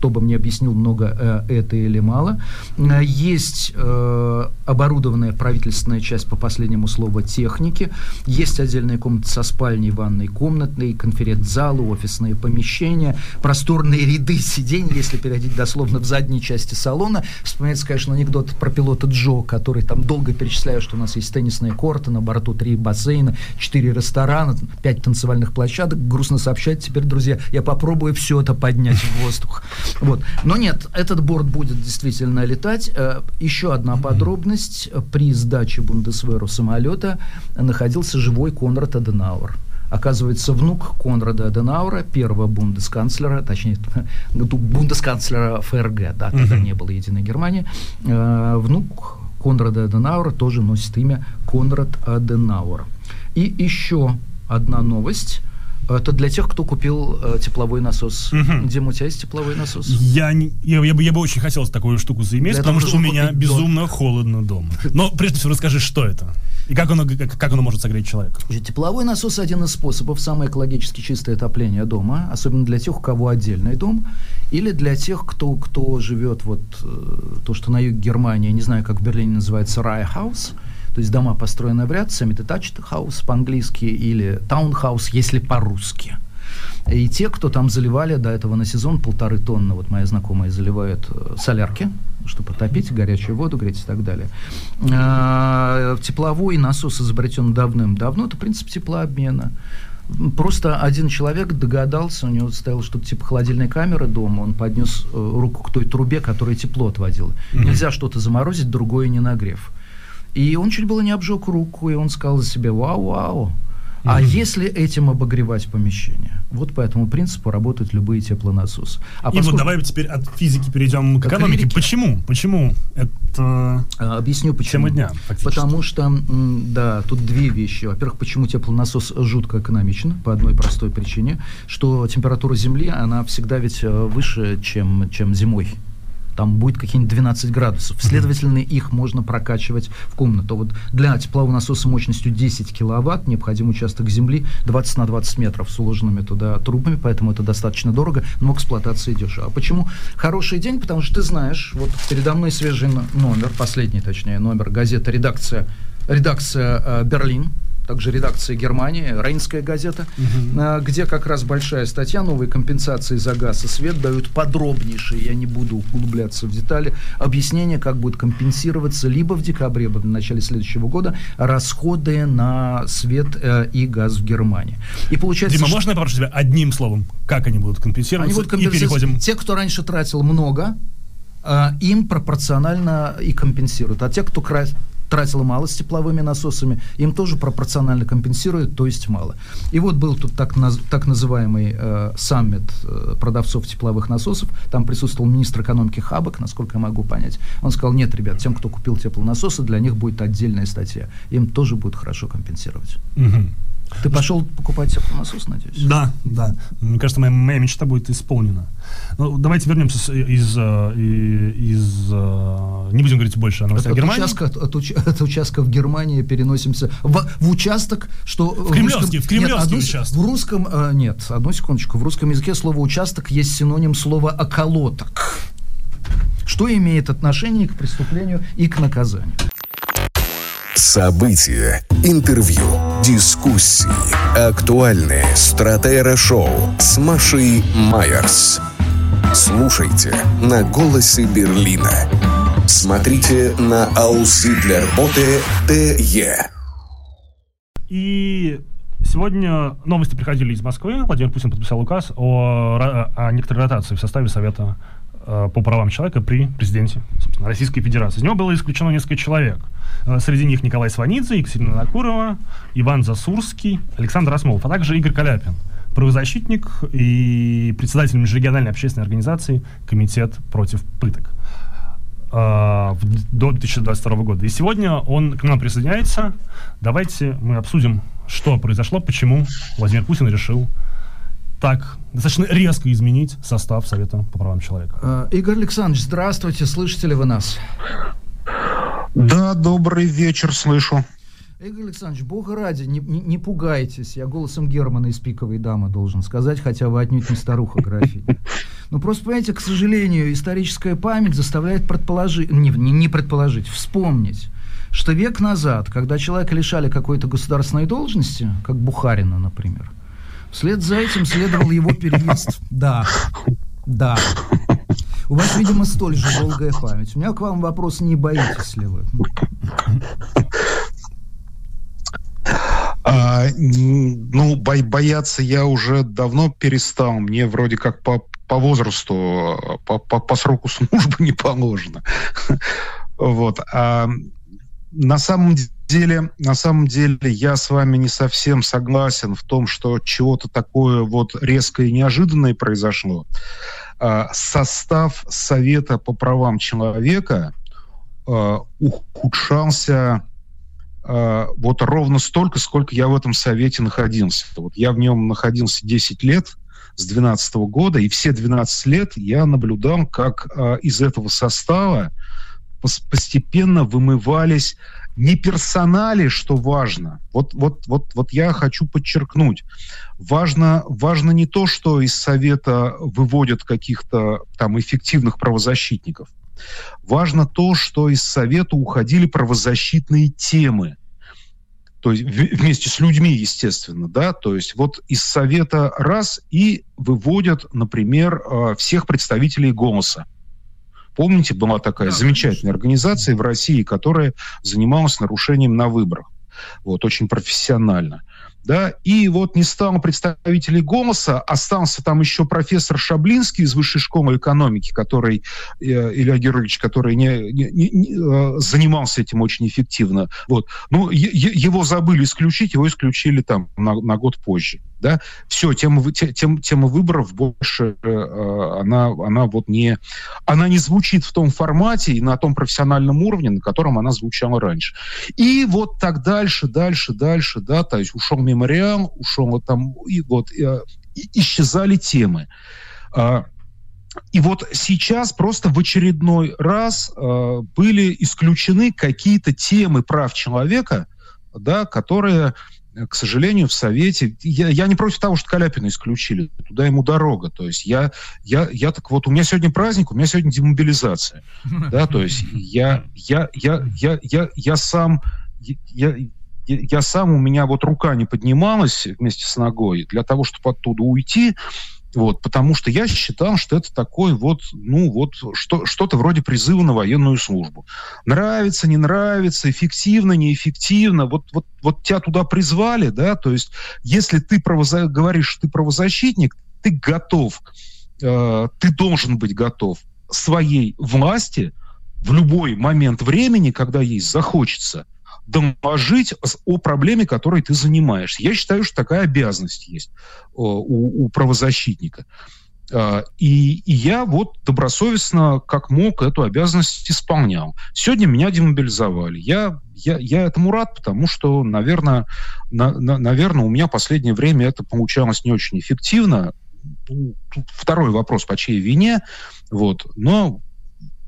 кто бы мне объяснил, много э, это или мало. Э, есть э, оборудованная правительственная часть по последнему слову техники, есть отдельная комната со спальней, ванной комнатой, конференц-залы, офисные помещения, просторные ряды сидений, если перейти дословно в задней части салона. Вспоминается, конечно, анекдот про пилота Джо, который там долго перечисляет, что у нас есть теннисные корты, на борту три бассейна, четыре ресторана, пять танцевальных площадок. Грустно сообщать теперь, друзья, я попробую все это поднять в воздух. Вот. Но нет, этот борт будет действительно летать. Э, еще одна подробность. При сдаче Бундесверу самолета находился живой Конрад Аденауэр. Оказывается, внук Конрада Аденаура, первого бундесканцлера, точнее, бундесканцлера ФРГ, да, тогда не было Единой Германии, э, внук Конрада Аденаура тоже носит имя Конрад Аденауэр. И еще одна новость – это для тех, кто купил э, тепловой насос. Угу. Дима, у тебя есть тепловой насос? Я, не, я, я, бы, я бы очень хотел такую штуку заиметь, для потому что у меня безумно дом. холодно дома. Но прежде всего расскажи, что это? И как оно, как, как оно может согреть человека? Тепловой насос один из способов самое экологически чистое отопление дома, особенно для тех, у кого отдельный дом, или для тех, кто, кто живет вот э, то, что на юге Германии, не знаю, как в Берлине называется, Reihenhaus, то есть дома, построенные в ряд, semi-detached house по-английски или townhouse, если по-русски. И те, кто там заливали до этого на сезон полторы тонны, вот мои знакомые заливают э, солярки, чтобы топить горячую воду, греть и так далее. А, тепловой насос изобретен давным-давно, это принцип теплообмена. Просто один человек догадался, у него стояла что-то типа холодильной камеры дома, он поднес э, руку к той трубе, которая тепло отводила. Mm-hmm. Нельзя что-то заморозить, другое не нагрев. И он чуть было не обжег руку, и он сказал за себя «Вау-вау». А mm-hmm. если этим обогревать помещение? Вот по этому принципу работают любые теплонасосы. А И поскольку... вот давай теперь от физики перейдем к экономике. К почему? Почему это а, Объясню почему. Тема дня, Потому что, да, тут две вещи. Во-первых, почему теплонасос жутко экономичен? По одной простой причине, что температура Земли, она всегда ведь э, выше, чем, чем зимой там будет какие-нибудь 12 градусов. Следовательно, их можно прокачивать в комнату. Вот для теплового насоса мощностью 10 киловатт необходим участок земли 20 на 20 метров с уложенными туда трубами, поэтому это достаточно дорого, но к эксплуатации дешево. А почему хороший день? Потому что ты знаешь, вот передо мной свежий номер, последний точнее номер, газета «Редакция», редакция э, «Берлин», также редакция Германии, Рейнская газета, угу. где как раз большая статья «Новые компенсации за газ и свет» дают подробнейшие, я не буду углубляться в детали, объяснение, как будет компенсироваться либо в декабре, либо в начале следующего года расходы на свет э, и газ в Германии. И получается, Дима, что... можно я попрошу тебя одним словом, как они будут компенсироваться? Они будут компенсироваться. И переходим... Те, кто раньше тратил много, э, им пропорционально и компенсируют. А те, кто тратила мало с тепловыми насосами, им тоже пропорционально компенсируют, то есть мало. И вот был тут так, наз, так называемый э, саммит э, продавцов тепловых насосов, там присутствовал министр экономики Хабак, насколько я могу понять. Он сказал, нет, ребят, тем, кто купил теплонасосы, для них будет отдельная статья, им тоже будет хорошо компенсировать. Угу. Ты пошел покупать теплонасос, надеюсь? Да, да. Мне кажется, моя, моя мечта будет исполнена. Ну, давайте вернемся из, э, из, из э, не будем говорить больше о новостях от, Германии. Участка, от, уч, от участка в Германии переносимся в, в участок, что... В кремлевский, в, русском, в кремлевский нет, одну, участок. В русском, э, нет, одну секундочку, в русском языке слово «участок» есть синоним слова «околоток». Что имеет отношение к преступлению и к наказанию? События, интервью, дискуссии, актуальные стратера-шоу с Машей Майерс. Слушайте на «Голосе Берлина». Смотрите на Ауслидлерботе ТЕ. И сегодня новости приходили из Москвы. Владимир Путин подписал указ о, о некоторой ротации в составе Совета э, по правам человека при президенте собственно, Российской Федерации. Из него было исключено несколько человек – Э, среди них Николай Сванидзе, Екатерина Накурова, Иван Засурский, Александр Осмолов, а также Игорь Каляпин, правозащитник и председатель межрегиональной общественной организации «Комитет против пыток» э, до 2022 года. И сегодня он к нам присоединяется. Давайте мы обсудим что произошло, почему Владимир Путин решил так достаточно резко изменить состав Совета по правам человека. Э, Игорь Александрович, здравствуйте, слышите ли вы нас? Да, добрый вечер, слышу. Игорь Александрович, бога ради, не, не, не пугайтесь. Я голосом Германа из «Пиковой дамы» должен сказать, хотя вы отнюдь не старуха графиня. Ну, просто, понимаете, к сожалению, историческая память заставляет предположить, не, не, не предположить, вспомнить, что век назад, когда человека лишали какой-то государственной должности, как Бухарина, например, вслед за этим следовал его переезд. Да, да. У вас, видимо, столь же долгая память. У меня к вам вопрос, не боитесь ли вы? А, ну, бо бояться я уже давно перестал. Мне вроде как по, по возрасту, по, по, по сроку службы не положено. Вот. А на самом деле, на самом деле, я с вами не совсем согласен в том, что чего-то такое вот резкое и неожиданное произошло. А, состав Совета по правам человека а, ухудшался а, вот ровно столько, сколько я в этом совете находился. Вот я в нем находился 10 лет, с 12 года, и все 12 лет я наблюдал, как из этого состава постепенно вымывались не персонали, что важно. Вот, вот, вот, вот я хочу подчеркнуть. Важно, важно не то, что из Совета выводят каких-то там эффективных правозащитников. Важно то, что из Совета уходили правозащитные темы. То есть вместе с людьми, естественно, да, то есть вот из Совета раз и выводят, например, э, всех представителей «Голоса». Помните, была такая да, замечательная организация в России, которая занималась нарушением на выборах. Вот, очень профессионально да, и вот не стало представителей «Голоса», остался там еще профессор Шаблинский из Высшей школы экономики, который, э, Илья Георгиевич, который не, не, не, э, занимался этим очень эффективно. Вот. Ну, его забыли исключить, его исключили там на, на год позже. Да? Все, тема, тем, тема выборов больше, э, она, она вот не, она не звучит в том формате и на том профессиональном уровне, на котором она звучала раньше. И вот так дальше, дальше, дальше, да, то есть ушел мемориал, ушел вот там, и вот э, исчезали темы. Э, и вот сейчас просто в очередной раз э, были исключены какие-то темы прав человека, да, которые к сожалению, в Совете... Я, я не против того, что Каляпина исключили. Туда ему дорога. То есть я, я, я так вот... У меня сегодня праздник, у меня сегодня демобилизация. Да, то есть я, я, я, я, я, я сам... Я, я сам, у меня вот рука не поднималась вместе с ногой для того, чтобы оттуда уйти. Вот, потому что я считал, что это такой вот, ну вот, что, что-то вроде призыва на военную службу. Нравится, не нравится, эффективно, неэффективно, вот, вот, вот тебя туда призвали, да, то есть если ты правоза... говоришь, ты правозащитник, ты готов, э, ты должен быть готов своей власти в любой момент времени, когда ей захочется – доложить о проблеме, которой ты занимаешься. Я считаю, что такая обязанность есть у, у правозащитника. А, и, и я вот добросовестно, как мог, эту обязанность исполнял. Сегодня меня демобилизовали. Я, я, я этому рад, потому что, наверное, на, на, наверное, у меня последнее время это получалось не очень эффективно. Тут второй вопрос, по чьей вине. Вот. Но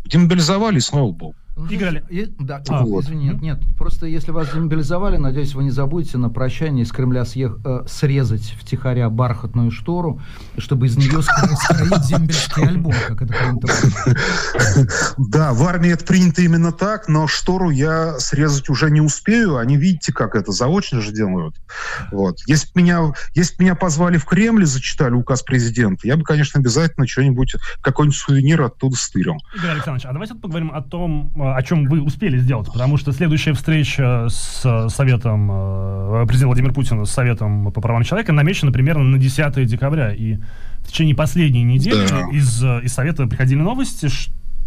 демобилизовали, слава богу. Играли. И, да, а, вот. извини, нет, нет. Просто если вас демобилизовали, надеюсь, вы не забудете на прощание из Кремля съех, э, срезать втихаря бархатную штору, чтобы из нее скроить дембельский альбом, как это принято. Да, в армии это принято именно так, но штору я срезать уже не успею. Они, видите, как это, заочно же делают. Вот. Если бы меня, если меня позвали в Кремль и зачитали указ президента, я бы, конечно, обязательно что-нибудь, какой-нибудь сувенир оттуда стырил. Игорь Александрович, а давайте поговорим о том, э, о чем вы успели сделать, потому что следующая встреча с Советом, э, президента Владимира Путина с Советом по правам человека намечена примерно на 10 декабря, и в течение последней недели да. из, из Совета приходили новости,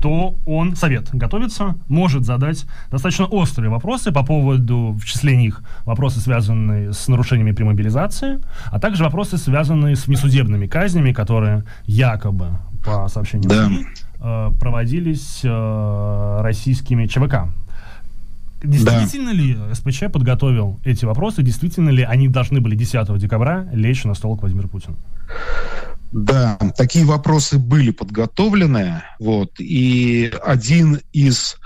что он, Совет, готовится, может задать достаточно острые вопросы по поводу, в числе них, вопросы, связанные с нарушениями при мобилизации, а также вопросы, связанные с внесудебными казнями, которые якобы, по сообщениям да. Э, проводились э, российскими ЧВК. Действительно да. ли СПЧ подготовил эти вопросы? Действительно ли они должны были 10 декабря лечь на стол к Владимиру Путину? Да, такие вопросы были подготовлены, вот, и один из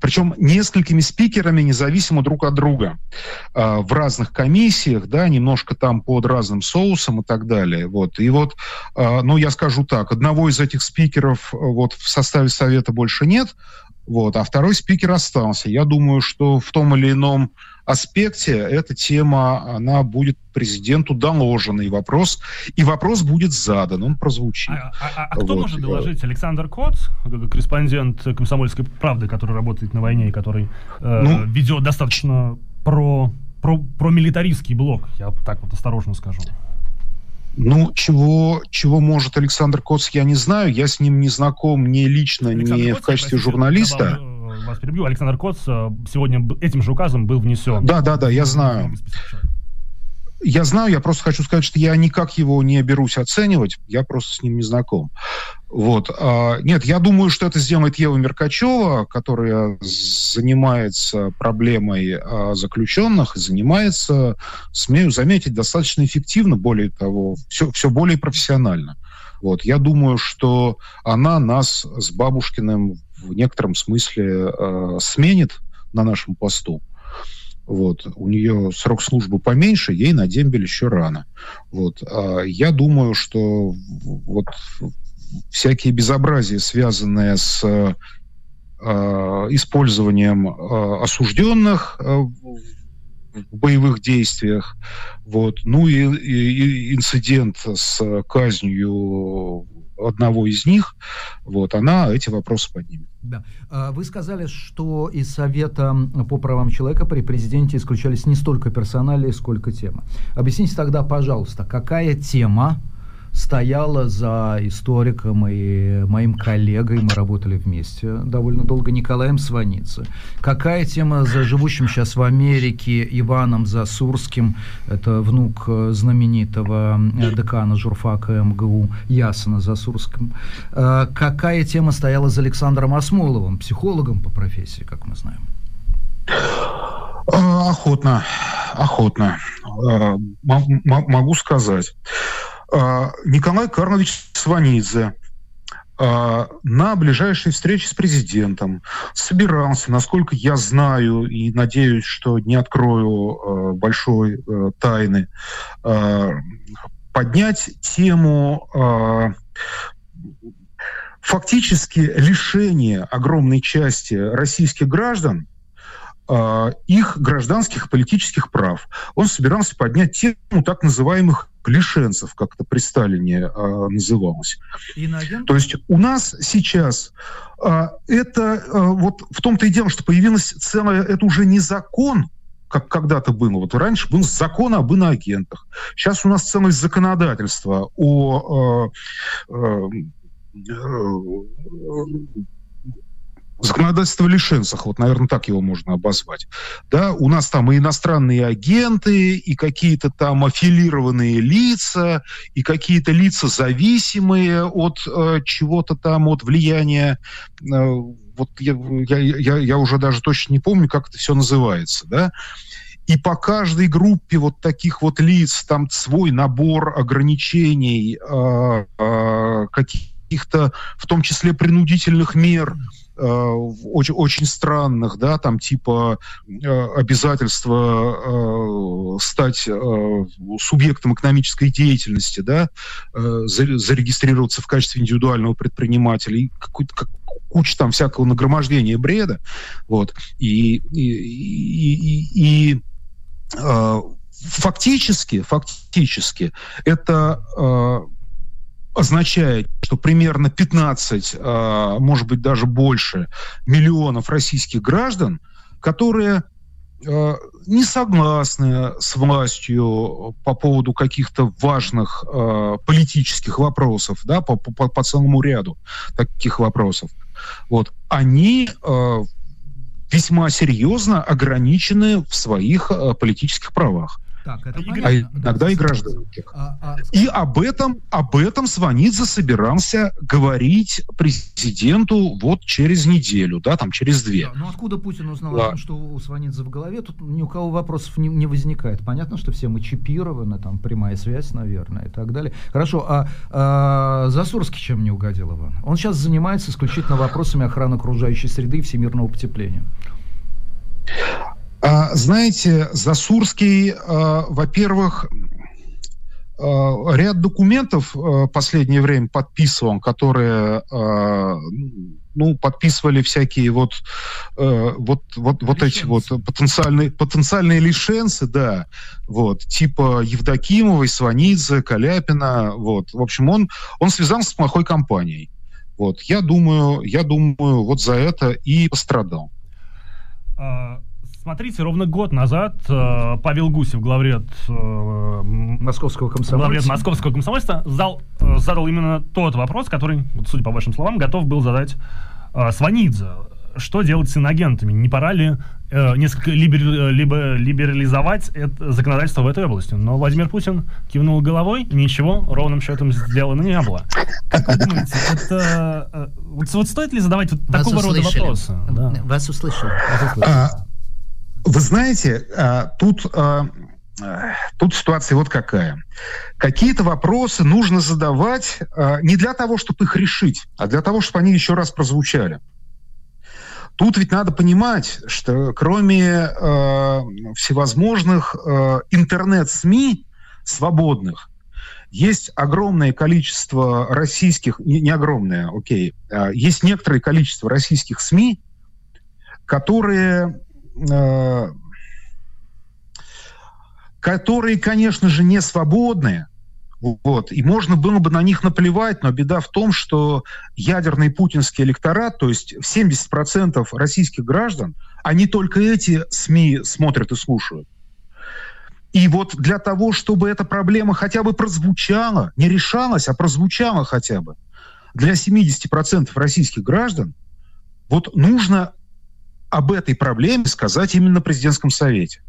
причем несколькими спикерами независимо друг от друга э, в разных комиссиях, да, немножко там под разным соусом и так далее. Вот. И вот, э, ну, я скажу так, одного из этих спикеров вот в составе Совета больше нет, вот, а второй спикер остался. Я думаю, что в том или ином аспекте эта тема, она будет президенту доложена, и вопрос, и вопрос будет задан, он прозвучит. А, а, а кто вот. может доложить? Александр Коц, корреспондент «Комсомольской правды», который работает на войне и который э, ну, ведет достаточно про, про, про милитаристский блок, я так вот осторожно скажу. Ну, чего, чего может Александр Коц, я не знаю. Я с ним не знаком ни лично, Александр ни Коц, в качестве журналиста. Э, вас перебью. Александр Коц э, сегодня этим же указом был внесен. Да, да, да, я знаю. Я знаю, я просто хочу сказать, что я никак его не берусь оценивать, я просто с ним не знаком. Вот. А, нет, я думаю, что это сделает Ева Меркачева, которая занимается проблемой а, заключенных, занимается, смею заметить, достаточно эффективно, более того, все, все более профессионально. Вот. Я думаю, что она нас с Бабушкиным в некотором смысле э, сменит на нашем посту. Вот. У нее срок службы поменьше, ей на дембель еще рано. Вот. А я думаю, что вот всякие безобразия, связанные с э, использованием э, осужденных э, в боевых действиях, вот, ну и, и, и инцидент с казнью одного из них, вот, она эти вопросы поднимет. Да. А вы сказали, что из Совета по правам человека при президенте исключались не столько персонали, сколько темы. Объясните тогда, пожалуйста, какая тема стояла за историком и моим коллегой, мы работали вместе довольно долго, Николаем Сваницы. Какая тема за живущим сейчас в Америке Иваном Засурским, это внук знаменитого декана журфака МГУ Ясана Засурским. А какая тема стояла за Александром Осмоловым, психологом по профессии, как мы знаем? Охотно, охотно. Могу сказать. А, Николай Карлович Сванидзе. А, на ближайшей встрече с президентом. Собирался, насколько я знаю и надеюсь, что не открою а, большой тайны, поднять тему фактически лишения огромной части российских граждан их гражданских и политических прав. Он собирался поднять тему так называемых лишенцев, как это при Сталине э, называлось. Иноагент? То есть у нас сейчас э, это э, вот в том-то и дело, что появилась целая, это уже не закон, как когда-то было. Вот раньше был закон об иноагентах. Сейчас у нас целое законодательство о э, э, законодательство лишенцах, вот, наверное, так его можно обозвать. Да, у нас там и иностранные агенты, и какие-то там аффилированные лица, и какие-то лица зависимые от э, чего-то там, от влияния э, вот я, я, я, я уже даже точно не помню, как это все называется, да, и по каждой группе вот таких вот лиц там свой набор ограничений, э, э, каких-то, в том числе принудительных мер, Э, очень, очень странных, да, там типа э, обязательства э, стать субъектом экономической деятельности, да, зарегистрироваться в качестве индивидуального предпринимателя и какой-то как, куча там всякого нагромождения бреда, вот, и, и, и, и фактически, фактически это означает, что примерно 15, а, может быть даже больше миллионов российских граждан, которые а, не согласны с властью по поводу каких-то важных э, политических вопросов, да, по, по, по целому ряду таких вопросов, вот, они весьма серьезно ограничены в своих политических правах. Так, это А понятно. иногда Да, и гражданских. А, а, И об этом, об этом Сванидзе собирался говорить президенту вот через неделю, да, там через две. Да, ну откуда Путин узнал Да. о том, что у Сванидзе в голове? Тут ни у кого вопросов не, не возникает. Понятно, что все мы чипированы, там прямая связь, наверное, и так далее. Хорошо, а, а Засурский чем не угодил, Иван? Он сейчас занимается исключительно вопросами охраны окружающей среды и всемирного потепления. А, знаете, Засурский, а, во-первых, а, ряд документов а, последнее время подписывал, которые ну, подписывали всякие вот, э, вот, вот, вот эти вот потенциальные, потенциальные лишенцы, да, вот, типа Евдокимовой, Сванидзе, Каляпина, вот. В общем, он, он связался с плохой компанией. Вот, я думаю, я думаю, вот за это и пострадал. А, Смотрите, ровно год назад э, Павел Гусев, главред, э, Московского главред комсомольца. московского комсомольства, зал, э, задал именно тот вопрос, который, вот, судя по вашим словам, готов был задать э, Сванидзе. Что делать с иноагентами? Не пора ли э, несколько либер- либо либерализовать это законодательство в этой области? Но Владимир Путин кивнул головой, и ничего ровным счетом сделано не было. Как вы думаете, это... э, вот, вот стоит ли задавать вот Вас такого рода услышали. вопросы? Да. Вас услышали. А, Вы знаете, а, тут, а, а, тут ситуация вот какая. Какие-то вопросы нужно задавать не для того, чтобы их решить, а для того, чтобы они еще раз прозвучали. Тут ведь надо понимать, что кроме всевозможных интернет-СМИ свободных, есть огромное количество российских, не, не огромное, окей, есть некоторое количество российских СМИ, которые, которые, конечно же, не свободные, вот, и можно было бы на них наплевать, но беда в том, что ядерный путинский электорат, то есть 70% российских граждан, они только эти СМИ смотрят и слушают. И вот для того, чтобы эта проблема хотя бы прозвучала, не решалась, а прозвучала хотя бы, для 70% российских граждан, вот нужно об этой проблеме сказать именно президентском совете.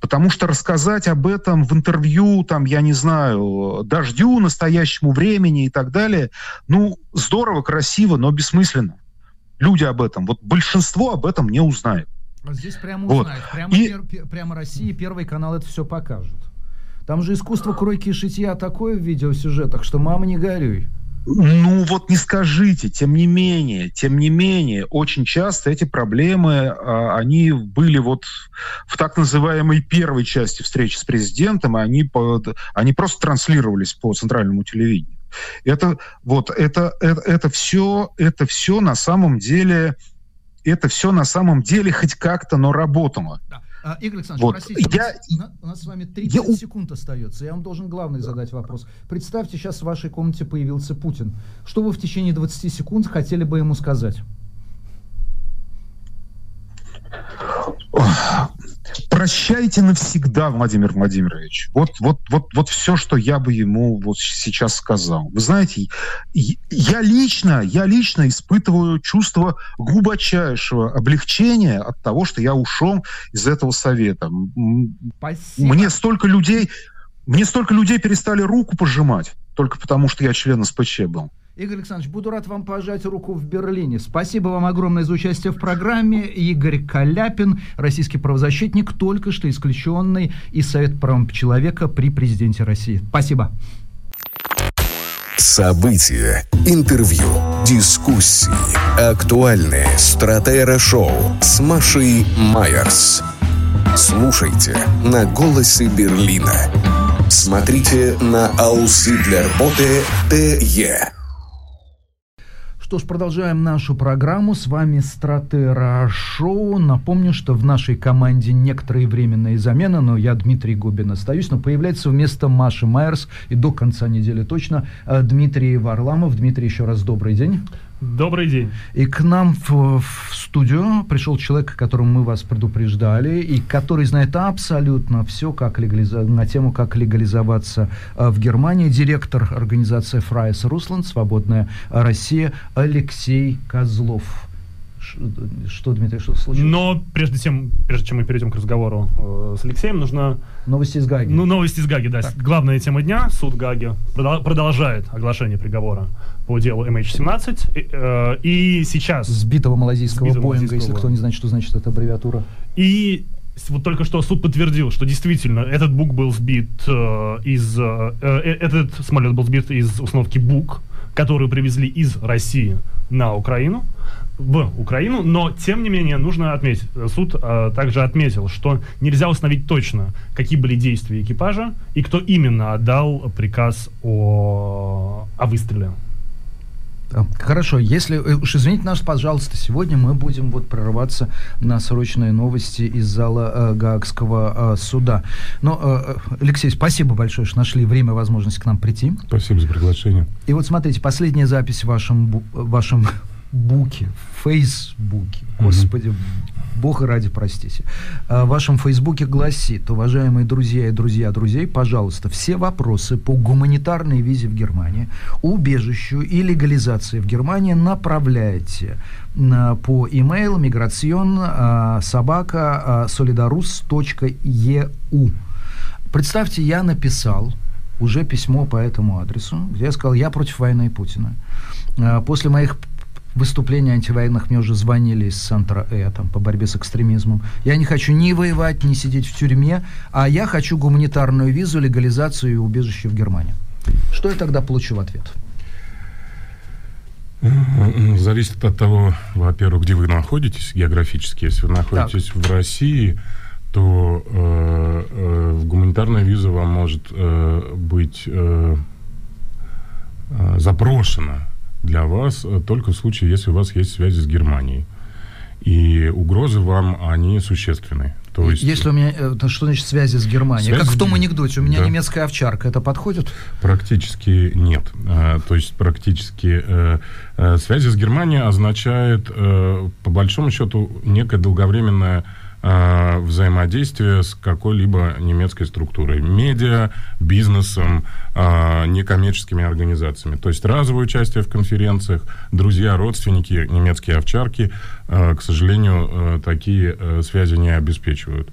Потому что рассказать об этом в интервью, там, я не знаю, дождю, настоящему времени и так далее, ну, здорово, красиво, но бессмысленно. Люди об этом, вот большинство об этом не узнает. А Здесь прямо Вот. узнают. Прямо, И- пер- прямо Россия, Первый канал это все покажет. Там же искусство кройки и шитья такое в видеосюжетах, что мама не горюй. Ну вот не скажите, тем не менее, тем не менее, очень часто эти проблемы, а, они были вот в так называемой первой части встречи с президентом, они, под- они просто транслировались по центральному телевидению. Это вот это это, это все это все на самом деле это все на самом деле хоть как-то, но работало. А, Игорь Александрович, Вот, простите, я- у, нас, у нас с вами 30 Я секунд остается. Я вам должен главный задать вопрос. Представьте, сейчас в вашей комнате появился Путин. Что вы в течение 20 секунд хотели бы ему сказать? Прощайте навсегда, Владимир Владимирович. Вот, вот, вот, вот все, что я бы ему вот сейчас сказал. Вы знаете, я лично, я лично испытываю чувство глубочайшего облегчения от того, что я ушел из этого совета. Спасибо. Мне столько людей, мне столько людей перестали руку пожимать только потому, что я член СПЧ был. Игорь Александрович, буду рад вам пожать руку в Берлине. Спасибо вам огромное за участие в программе. Игорь Каляпин, российский правозащитник, только что исключенный из Совета прав человека при президенте России. Спасибо. События, интервью, дискуссии, актуальные стратера-шоу с Машей Майерс. Слушайте на «Голосе Берлина». Смотрите на aussiedlerbote.de. Что ж, продолжаем нашу программу. С вами Стратера Шоу. Напомню, что в нашей команде некоторые временные замены, но я Дмитрий Губин остаюсь, но появляется вместо Маши Майерс и до конца недели точно э, Дмитрий Варламов. Дмитрий, еще раз добрый день. Добрый день. И к нам в, в студию пришел человек, которому мы вас предупреждали, и который знает абсолютно все как легализа... на тему, как легализоваться э, в Германии. Директор организации Freies Russland, Свободная Россия, Алексей Козлов. Что, Дмитрий, что случилось? Но прежде чем, прежде чем мы перейдем к разговору э, с Алексеем, нужно Новости из Гаги. Ну, новости из Гаги, да. Главная тема дня. Суд Гаги продол- продолжает оглашение приговора по делу MH17. И, э, и сейчас... Сбитого малазийского Сбитого Боинга, малазийского если кто не знает, что значит эта аббревиатура. И вот только что суд подтвердил, что действительно этот бук был сбит э, из... э, э, этот самолет был сбит из установки БУК, которую привезли из России на Украину, в Украину, но тем не менее нужно отметить, э, суд э, также отметил, что нельзя установить точно, какие были действия экипажа и кто именно отдал приказ о, о выстреле. А, Хорошо, если э, уж извините нас, пожалуйста, сегодня мы будем вот прорываться на срочные новости из зала э, Гаагского э, суда. Но, э, э, Алексей, спасибо большое, что нашли время и возможность к нам прийти. Спасибо за приглашение. И вот смотрите, последняя запись в вашем, в вашем буке, в Фейсбуке, господи, Бога ради, простите, А, в вашем Фейсбуке гласит, уважаемые друзья и друзья друзей, пожалуйста, все вопросы по гуманитарной визе в Германии, убежищу и легализации в Германии направляйте на- по имейл миграцион а, собака а, solidarus.eu. Представьте, я написал уже письмо по этому адресу, где я сказал, я против войны Путина. А, После моих выступлений антивоенных мне уже звонили из центра Э, там, по борьбе с экстремизмом. Я не хочу ни воевать, ни сидеть в тюрьме, а я хочу гуманитарную визу, легализацию и убежище в Германии. Что я тогда получу в ответ? М, Зависит от того, во-первых, где вы находитесь географически. Если вы находитесь в России, то э, э, гуманитарная виза вам может э, быть э, э, запрошена для вас э, только в случае, если у вас есть связи с Германией. И угрозы вам, они существенны. То есть Если у меня, э, то что значит связи с Германией? Связи как в том анекдоте, у меня да. немецкая овчарка, это подходит? Практически нет. Э, То есть практически связи с Германией означает, по большому счету, некое долговременное э, взаимодействие с какой-либо немецкой структурой. Медиа, бизнесом, э, некоммерческими организациями. То есть разовое участие в конференциях, друзья, родственники, немецкие овчарки, э, к сожалению, э, такие связи не обеспечивают.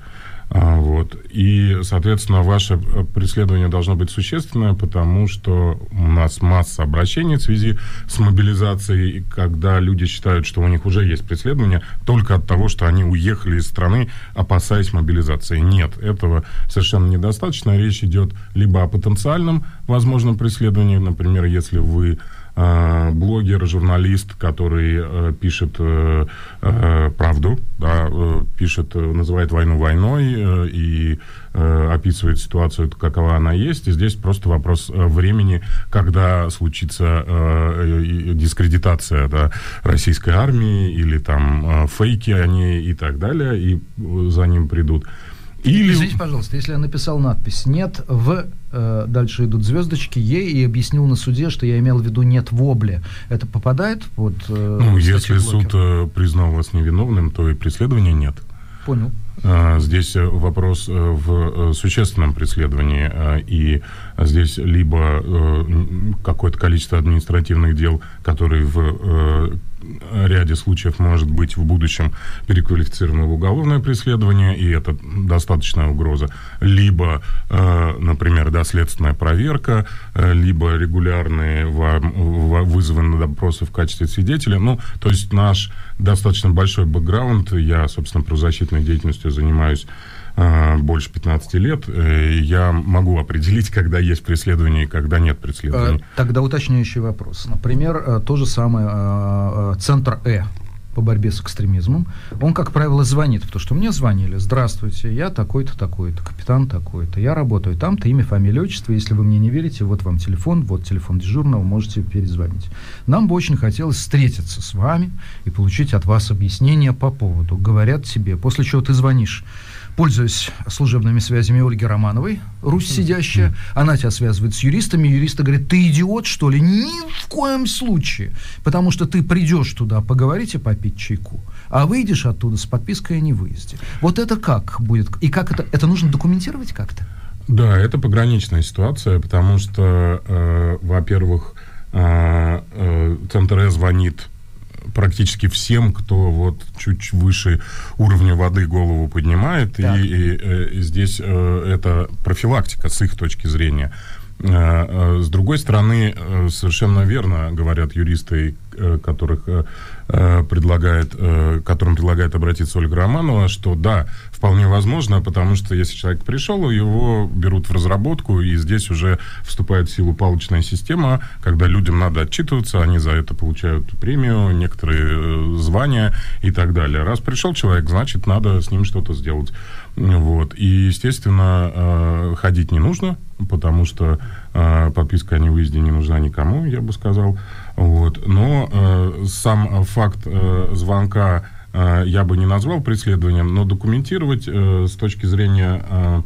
А, Вот. И, соответственно, ваше э, преследование должно быть существенное, потому что у нас масса обращений в связи с мобилизацией, когда люди считают, что у них уже есть преследование только от того, что они уехали из страны, опасаясь мобилизации. Нет, этого совершенно недостаточно. Речь идет либо о потенциальном возможном преследовании, например, если вы блогер, журналист, который э, пишет э, э, правду, да, э, пишет, э, называет войну войной э, и э, описывает ситуацию, какова она есть. И здесь просто вопрос э, времени, когда случится э, дискредитация да, российской армии или там э, фейки о ней и так далее, и э, за ним придут. Или... Извините, пожалуйста, если я написал надпись «нет в...», э, дальше идут звездочки «е» и объяснил на суде, что я имел в виду «нет в обле», это попадает под э, Ну, если суд э, признал вас невиновным, то и преследования нет. Понял. А, Здесь э, вопрос э, в э, существенном преследовании, э, и здесь либо какое-то количество административных дел, которые в ряде случаев может быть в будущем переквалифицировано в уголовное преследование, и это достаточная угроза, либо, э, например, доследственная проверка, э, либо регулярные вызовы на допросы в качестве свидетеля. Ну, то есть наш достаточно большой бэкграунд, я, собственно, правозащитной деятельностью занимаюсь больше 15 лет, э, я могу определить, когда есть преследование и когда нет Э, преследования. Тогда уточняющий вопрос. Например, э, то же самое э, э, Центр Э по борьбе с экстремизмом, он, как правило, звонит, потому что мне звонили, здравствуйте, я такой-то, такой-то, капитан такой-то, я работаю там-то, имя, фамилия, отчество, если вы мне не верите, вот вам телефон, вот телефон дежурного, можете перезвонить. Нам бы очень хотелось встретиться с вами и получить от вас объяснение по поводу. Говорят тебе, после чего ты звонишь, пользуясь служебными связями Ольги Романовой, Русь сидящая, она тебя связывает с юристами, юристы говорят, ты идиот, что ли? Ни в коем случае, потому что ты придешь туда поговорить и попить чайку, а выйдешь оттуда с подпиской о невыезде. Вот это как будет? И как это? Это нужно документировать как-то? Да, это пограничная ситуация, потому что, э, во-первых, э, э, Центр Э звонит практически всем, кто вот чуть выше уровня воды голову поднимает. И, и, э, и здесь э, это профилактика с их точки зрения. Э, с другой стороны, совершенно верно говорят юристы, которых предлагает, которым предлагает обратиться Ольга Романова, что да, вполне возможно, потому что если человек пришел, его берут в разработку, и здесь уже вступает в силу палочная система, когда людям надо отчитываться, они за это получают премию, некоторые звания и так далее. Раз пришел человек, значит, надо с ним что-то сделать. Вот. И, естественно, ходить не нужно, потому что э, подписка о невыезде не нужна никому, я бы сказал. Вот. Но э, сам факт э, звонка э, я бы не назвал преследованием, но документировать э, с точки зрения э,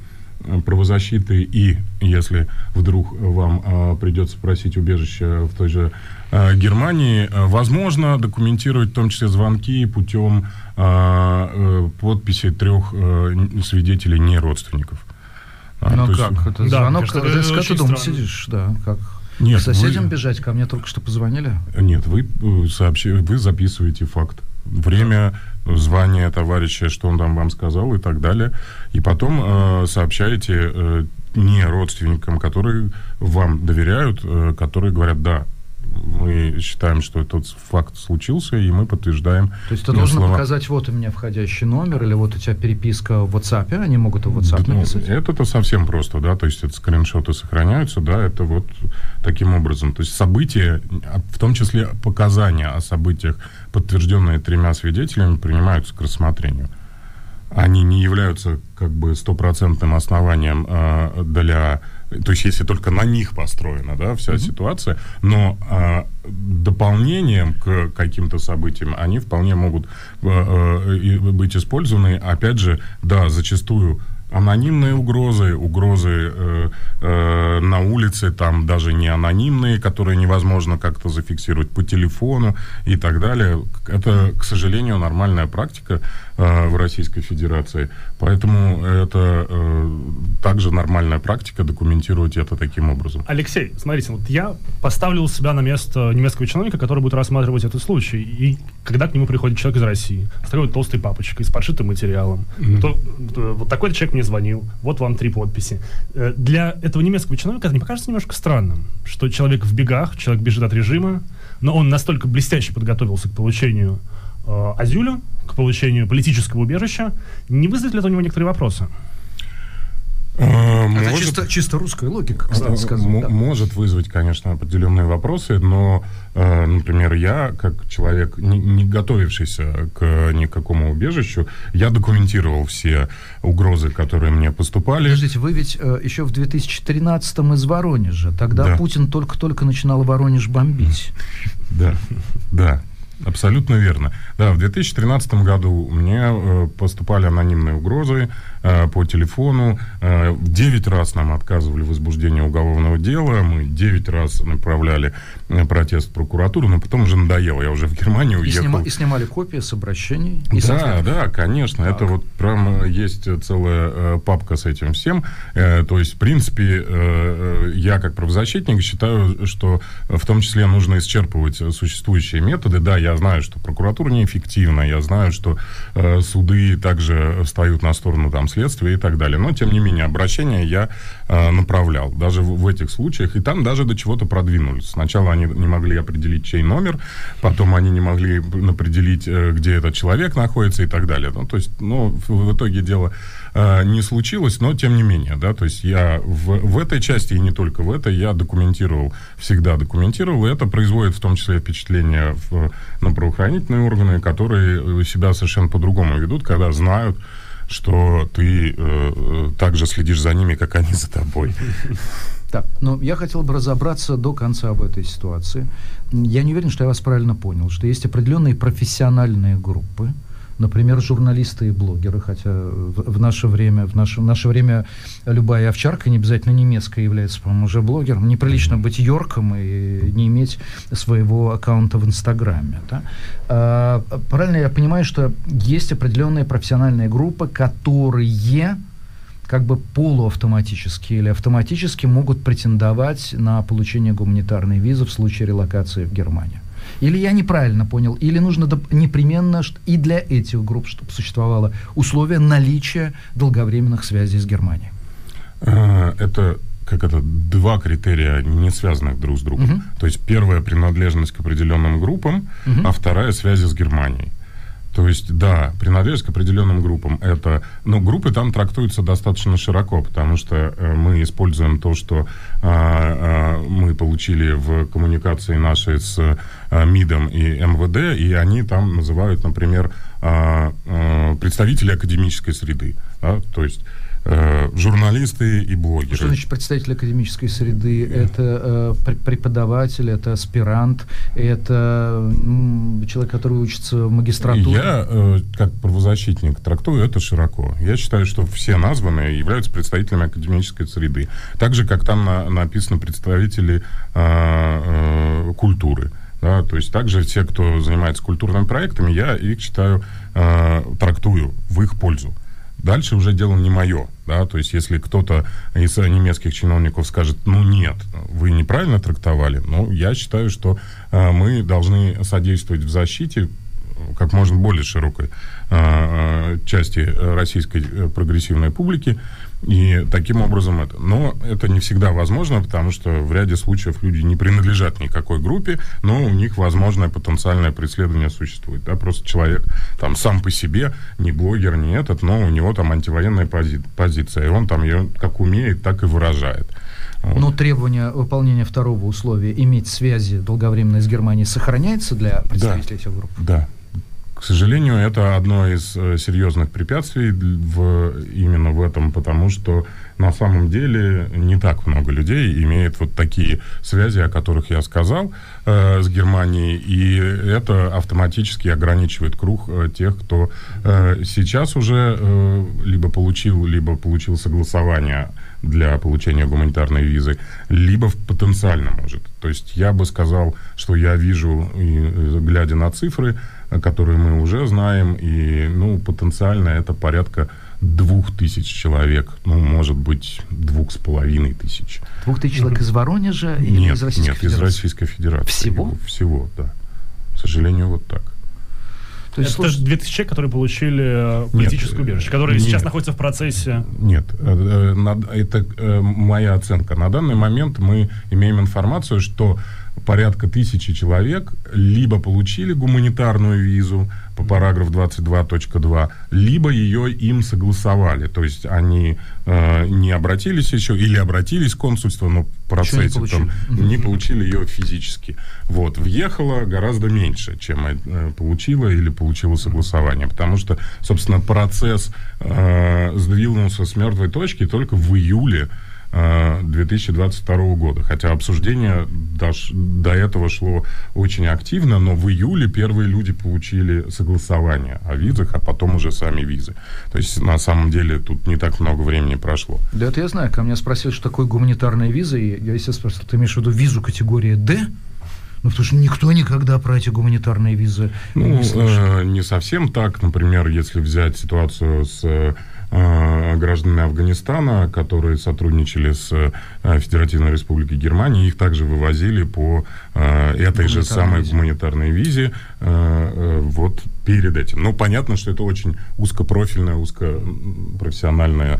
правозащиты и если вдруг вам э, придется просить убежище в той же э, Германии, э, возможно документировать в том числе звонки путем э, э, подписи трех э, свидетелей не родственников. А, ну как? Есть... Это да, звонок, кажется, когда с ты дома сидишь, да, как? Нет, К соседям вы... бежать, ко мне только что позвонили. Нет, вы э, сообщи... вы записываете факт. Время, звание товарища, что он там вам сказал и так далее. И потом э, сообщаете э, не родственникам, которые вам доверяют, э, которые говорят, да, мы считаем, что этот факт случился, и мы подтверждаем. То есть ты должен слова. показать, вот у меня входящий номер, или вот у тебя переписка в WhatsApp, они могут в WhatsApp ну, написать? Это-то совсем просто, да, то есть это скриншоты сохраняются, да, это вот таким образом. То есть события, а, в том числе показания о событиях, подтвержденные тремя свидетелями, принимаются к рассмотрению они не являются как бы стопроцентным основанием э, для то есть если только на них построена, да, вся mm-hmm. ситуация, но а, дополнением к каким-то событиям они вполне могут а, а, быть использованы. Опять же, да, зачастую анонимные угрозы, угрозы э, э, на улице, там даже не анонимные, которые невозможно как-то зафиксировать по телефону и так далее. Это, к сожалению, нормальная практика в Российской Федерации. Поэтому это э, также нормальная практика документировать это таким образом. Алексей, смотрите, вот я поставлю себя на место немецкого чиновника, который будет рассматривать этот случай. И когда к нему приходит человек из России с такой толстой папочкой, с подшитым материалом, mm-hmm. то, то вот такой человек мне звонил, вот вам три подписи. Э, для этого немецкого чиновника это не покажется немножко странным, что человек в бегах, человек бежит от режима, но он настолько блестяще подготовился к получению э, азюля, к получению политического убежища, не вызовет ли это у него некоторые вопросы? Может, Это чисто, чисто русская логика, кстати сказать. Да. Может вызвать, конечно, определенные вопросы, но, э, например, я, как человек, не, не готовившийся к никакому убежищу, я документировал все угрозы, которые мне поступали. Подождите, вы ведь э, еще в 2013-м из Воронежа. Тогда да. Путин только-только начинал Воронеж бомбить. Да, да. Абсолютно верно. Да, в 2013 году мне э, поступали анонимные угрозы по телефону. Э, 9 раз нам отказывали в возбуждении уголовного дела. Мы 9 раз направляли э, протест в прокуратуру, но потом уже надоело. Я уже в Германию уехал. И, снима, и снимали копии с обращений? И да, да, конечно. Так. Это вот прям есть целая э, папка с этим всем. Э, то есть, в принципе, э, э, я как правозащитник считаю, что в том числе нужно исчерпывать существующие методы. Да, я знаю, что прокуратура неэффективна, я знаю, что э, суды также встают на сторону там следствия и так далее. Но, тем не менее, обращения я э, направлял, даже в, в этих случаях, и там даже до чего-то продвинулись. Сначала они не могли определить, чей номер, потом они не могли определить, э, где этот человек находится и так далее. Ну, то есть, ну, в, в итоге дело э, не случилось, но тем не менее, да, то есть я в, в этой части и не только в этой, я документировал, всегда документировал, и это производит в том числе впечатление в, на правоохранительные органы, которые себя совершенно по-другому ведут, когда знают, что ты э, так же следишь за ними, как они за тобой. Так, но я хотел бы разобраться до конца в этой ситуации. Я не уверен, что я вас правильно понял, что есть определенные профессиональные группы, например, журналисты и блогеры, хотя в, наше время, в наше, в наше время любая овчарка, не обязательно немецкая, является, по-моему, уже блогером. Неприлично быть Йорком и не иметь своего аккаунта в Инстаграме. Да? А, правильно я понимаю, что есть определенные профессиональные группы, которые как бы полуавтоматически или автоматически могут претендовать на получение гуманитарной визы в случае релокации в Германию. Или я неправильно понял, или нужно непременно и для этих групп, чтобы существовало условие наличия долговременных связей с Германией. Э, Это как это два критерия, не связанных друг с другом. Мгм. То есть первая принадлежность к определенным группам, Мгм. а вторая связи с Германией. То есть, да, принадлежность к определенным группам. Это, ну, группы там трактуются достаточно широко, потому что э, мы используем то, что а, а, мы получили в коммуникации нашей с а, МИДом и МВД, и они там называют, например, а, а, представители академической среды. да, то есть э, журналисты и блогеры. Что значит представитель академической среды? Это э, пр- преподаватель, это аспирант, это м, человек, который учится в магистратуре. Я, э, как правозащитник, трактую это широко. Я считаю, что все названные являются представителями академической среды. Так же, как там на- написано представители э, э, культуры. Да, то есть также те, кто занимается культурными проектами, я их считаю, э, трактую в их пользу. Дальше уже дело не мое, да, то есть если кто-то из э, немецких чиновников скажет, ну нет, вы неправильно трактовали, ну я считаю, что э, мы должны содействовать в защите как можно более широкой э, части российской э, прогрессивной публики. И таким образом это. Но это не всегда возможно, потому что в ряде случаев люди не принадлежат никакой группе, но у них возможное потенциальное преследование существует. Да? Просто человек там сам по себе, не блогер, не этот, но у него там антивоенная пози- позиция, и он там ее как умеет, так и выражает. Вот. Но требование выполнения второго условия иметь связи долговременные с Германией сохраняется для представителей этих групп? Да. К сожалению, это одно из э, серьезных препятствий в, именно в этом, потому что на самом деле не так много людей имеет вот такие связи, о которых я сказал, э, с Германией, и это автоматически ограничивает круг э, тех, кто э, сейчас уже э, либо получил, либо получил согласование для получения гуманитарной визы, либо потенциально может. То есть я бы сказал, что я вижу, и, э, глядя на цифры, которые мы уже знаем, и ну, потенциально это порядка двух тысяч человек, ну, может быть, двух с половиной тысяч. Двух тысяч человек из Воронежа или Нет, из Российской нет, из Федерации? Российской Федерации. Всего? Всего, да. К сожалению, вот так. То есть, это слушай, 2000 человек, которые получили э, политическое э, убежище, которые нет. сейчас находятся в процессе. Нет, э, э, это э, моя оценка. На данный момент мы имеем информацию, что порядка тысячи человек либо получили гуманитарную визу по параграф 22.2, либо ее им согласовали. То есть они э, не обратились еще или обратились в консульство, но в Еще не процессе получили. там не получили ее физически. Вот. Въехало гораздо меньше, чем э, получила или получила согласование. Потому что, собственно, процесс э, сдвинулся с мертвой точки только в июле 2022 года. Хотя обсуждение дош- до этого шло очень активно, но в июле первые люди получили согласование о визах, а потом уже сами визы. То есть, на самом деле, тут не так много времени прошло. Да это я знаю, ко мне спросили, что такое гуманитарная виза, и я, естественно, спросил, ты имеешь в виду визу категории «Д»? Ну, потому что никто никогда про эти гуманитарные визы Ну, не слышал. э, не совсем так. Например, если взять ситуацию с э, гражданами Афганистана, которые сотрудничали с э, Федеративной Республикой Германии, их также вывозили по э, этой же самой визе. гуманитарной визе вот перед этим. Ну, понятно, что это очень узкопрофильное, узкопрофессиональное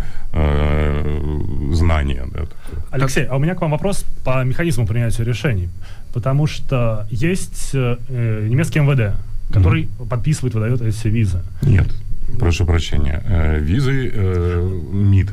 знание. Да. Алексей, а у меня к вам вопрос по механизму принятия решений. Потому что есть немецкий МВД, который подписывает, выдает эти визы. Нет, прошу прощения. Э, визы э, МИД,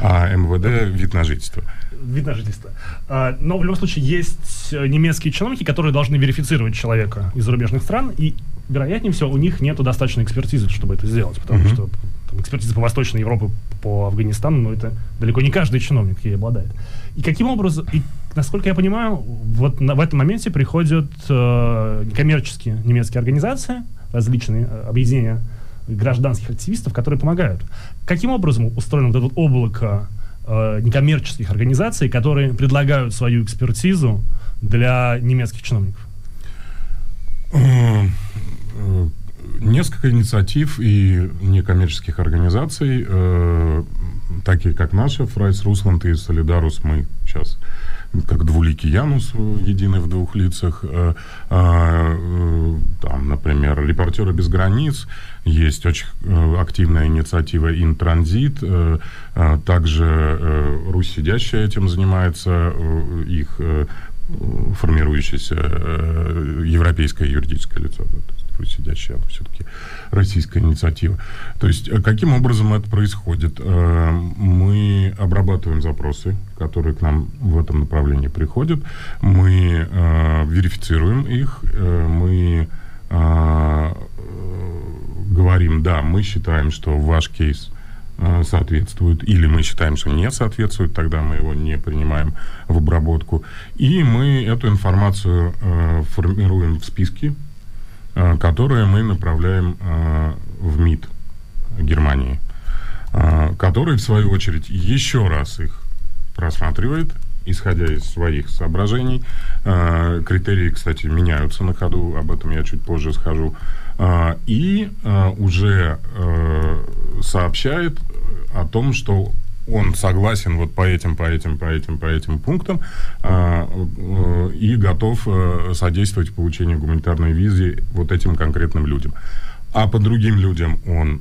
а МВД вид на жительство. Вид на жительство. А, Но в любом случае есть э, немецкие чиновники, которые должны верифицировать человека из зарубежных стран, и, вероятнее всего, у них нет достаточной экспертизы, чтобы это сделать, потому Мгм. что там, экспертиза по Восточной Европе, по Афганистану, ну, это далеко не каждый чиновник ей обладает. И каким образом, и, насколько я понимаю, вот на- в этом моменте приходят э, коммерческие немецкие организации, различные э, объединения гражданских активистов, которые помогают. Каким образом устроено вот это вот облако э, некоммерческих организаций, которые предлагают свою экспертизу для немецких чиновников? Э, Несколько инициатив и некоммерческих организаций, э, такие как наша, Freies Russland и Solidarus, мы сейчас как двуликий Янус, единый в двух лицах. Э, э, там, например, «Репортеры без границ». Есть очень э, активная инициатива «InTransit». Также «Русь сидящая» этим занимается. Их формирующееся европейское юридическое лицо. Да, сидящая, она все-таки российская инициатива. То есть э, каким образом это происходит? Э, мы обрабатываем запросы, которые к нам в этом направлении приходят, мы э, верифицируем их, мы говорим, да, мы считаем, что ваш кейс соответствует, или мы считаем, что не соответствует, тогда мы его не принимаем в обработку. И мы эту информацию формируем в списке Э, которые мы направляем э, в МИД Германии, э, который, в свою очередь, еще раз их просматривает, исходя из своих соображений. Критерии, кстати, меняются на ходу, об этом я чуть позже скажу. И уже сообщает о том, что он согласен вот по этим, по этим, по этим, по этим пунктам э, э, и готов э, содействовать получению гуманитарной визы вот этим конкретным людям. А по другим людям он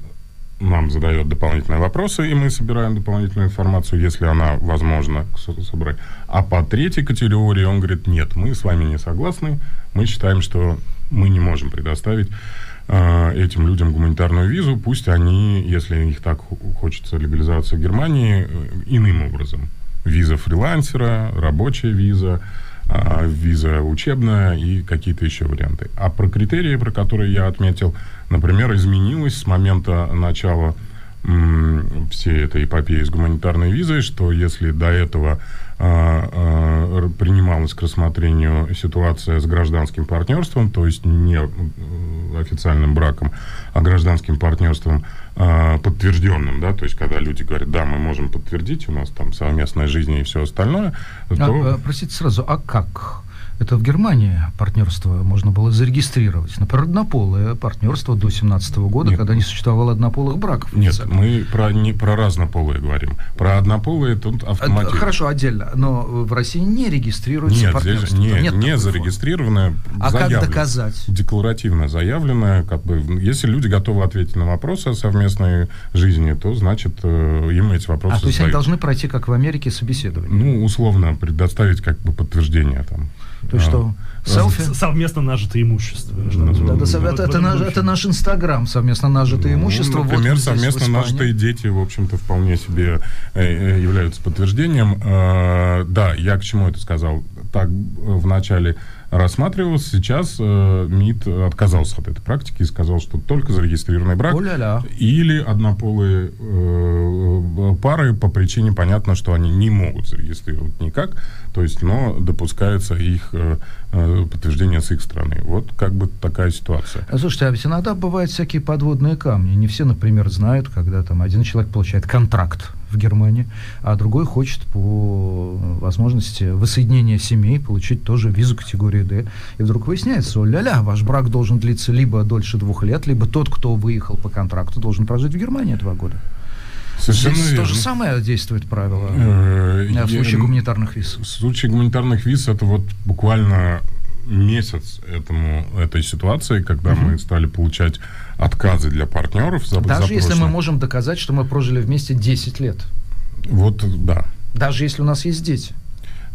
нам задает дополнительные вопросы, и мы собираем дополнительную информацию, если она возможна собрать. А по третьей категории он говорит, нет, мы с вами не согласны, мы считаем, что мы не можем предоставить этим людям гуманитарную визу, пусть они, если их так хочется легализация в Германии, э, иным образом. Виза фрилансера, рабочая виза, э, виза учебная и какие-то еще варианты. А про критерии, про которые я отметил, например, изменилось с момента начала всей этой эпопеи с гуманитарной визой, что если до этого а, а, принималась к рассмотрению ситуация с гражданским партнерством, то есть не официальным браком, а гражданским партнерством а, подтвержденным, да, то есть когда люди говорят, да, мы можем подтвердить, у нас там совместная жизнь и все остальное, а, то... Простите сразу, а как? Это в Германии партнерство можно было зарегистрировать. Например, однополое партнерство до 17 года, Нет. когда не существовало однополых браков. Нет, мы про, не, про разнополые говорим. Про однополые тут автоматически. Хорошо, отдельно. Но в России не регистрируется Нет, партнерство. Здесь, нет, не зарегистрированное. А как доказать? Декларативно заявленное. Как бы, если люди готовы ответить на вопросы о совместной жизни, то, значит, э, им эти вопросы А то есть задают. они должны пройти, как в Америке, собеседование? Ну, условно, предоставить как бы подтверждение там. То есть что? Селфи? Совместно нажитое имущество. Да, да, да, это, это, наш, это наш Инстаграм, совместно нажитое ну, имущество. Например, вот совместно нажитые дети, в общем-то, вполне себе э, э, являются подтверждением. Э, да, я к чему это сказал? Так, в начале рассматривалось. Сейчас э, МИД отказался от этой практики и сказал, что только зарегистрированный брак О-ля-ля. или однополые э, пары по причине понятно, что они не могут зарегистрировать никак, то есть, но допускается их э, э подтверждение с их стороны. Вот как бы такая ситуация. А, слушайте, а ведь иногда бывают всякие подводные камни. Не все, например, знают, когда там один человек получает контракт в Германии, а другой хочет по возможности воссоединения семей получить тоже визу категории D. И вдруг выясняется, ля-ля, ваш брак должен длиться либо дольше двух лет, либо тот, кто выехал по контракту, должен прожить в Германии два года. Совершенно Здесь верно. то же самое действует правило э, в случае гуманитарных виз. В случае гуманитарных виз это вот буквально месяц этому, этой ситуации, когда угу. мы стали получать отказы для партнеров. За, Даже за если мы можем доказать, что мы прожили вместе 10 лет. Вот, да. Даже если у нас есть дети.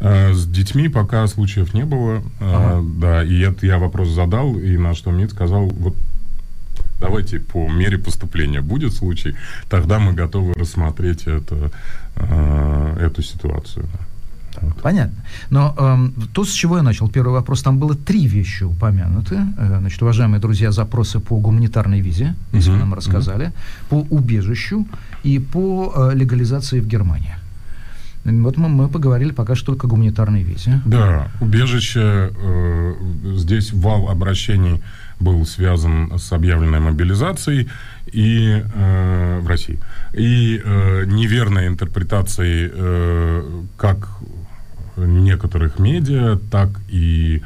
Э, с детьми пока случаев не было. Э, ага. Да, и это я вопрос задал, и на что МИД сказал, вот давайте по мере поступления будет случай, тогда мы готовы рассмотреть это, э, эту ситуацию. Понятно. Но э, то, с чего я начал, первый вопрос, там было три вещи упомянуты. Э, значит, уважаемые друзья, запросы по гуманитарной визе, если uh-huh, нам рассказали, uh-huh. по убежищу и по э, легализации в Германии. Вот мы, мы поговорили пока что только о гуманитарной визе. Да, убежище, э, здесь вал обращений был связан с объявленной мобилизацией и э, в России и э, неверной интерпретацией э, как некоторых медиа, так и,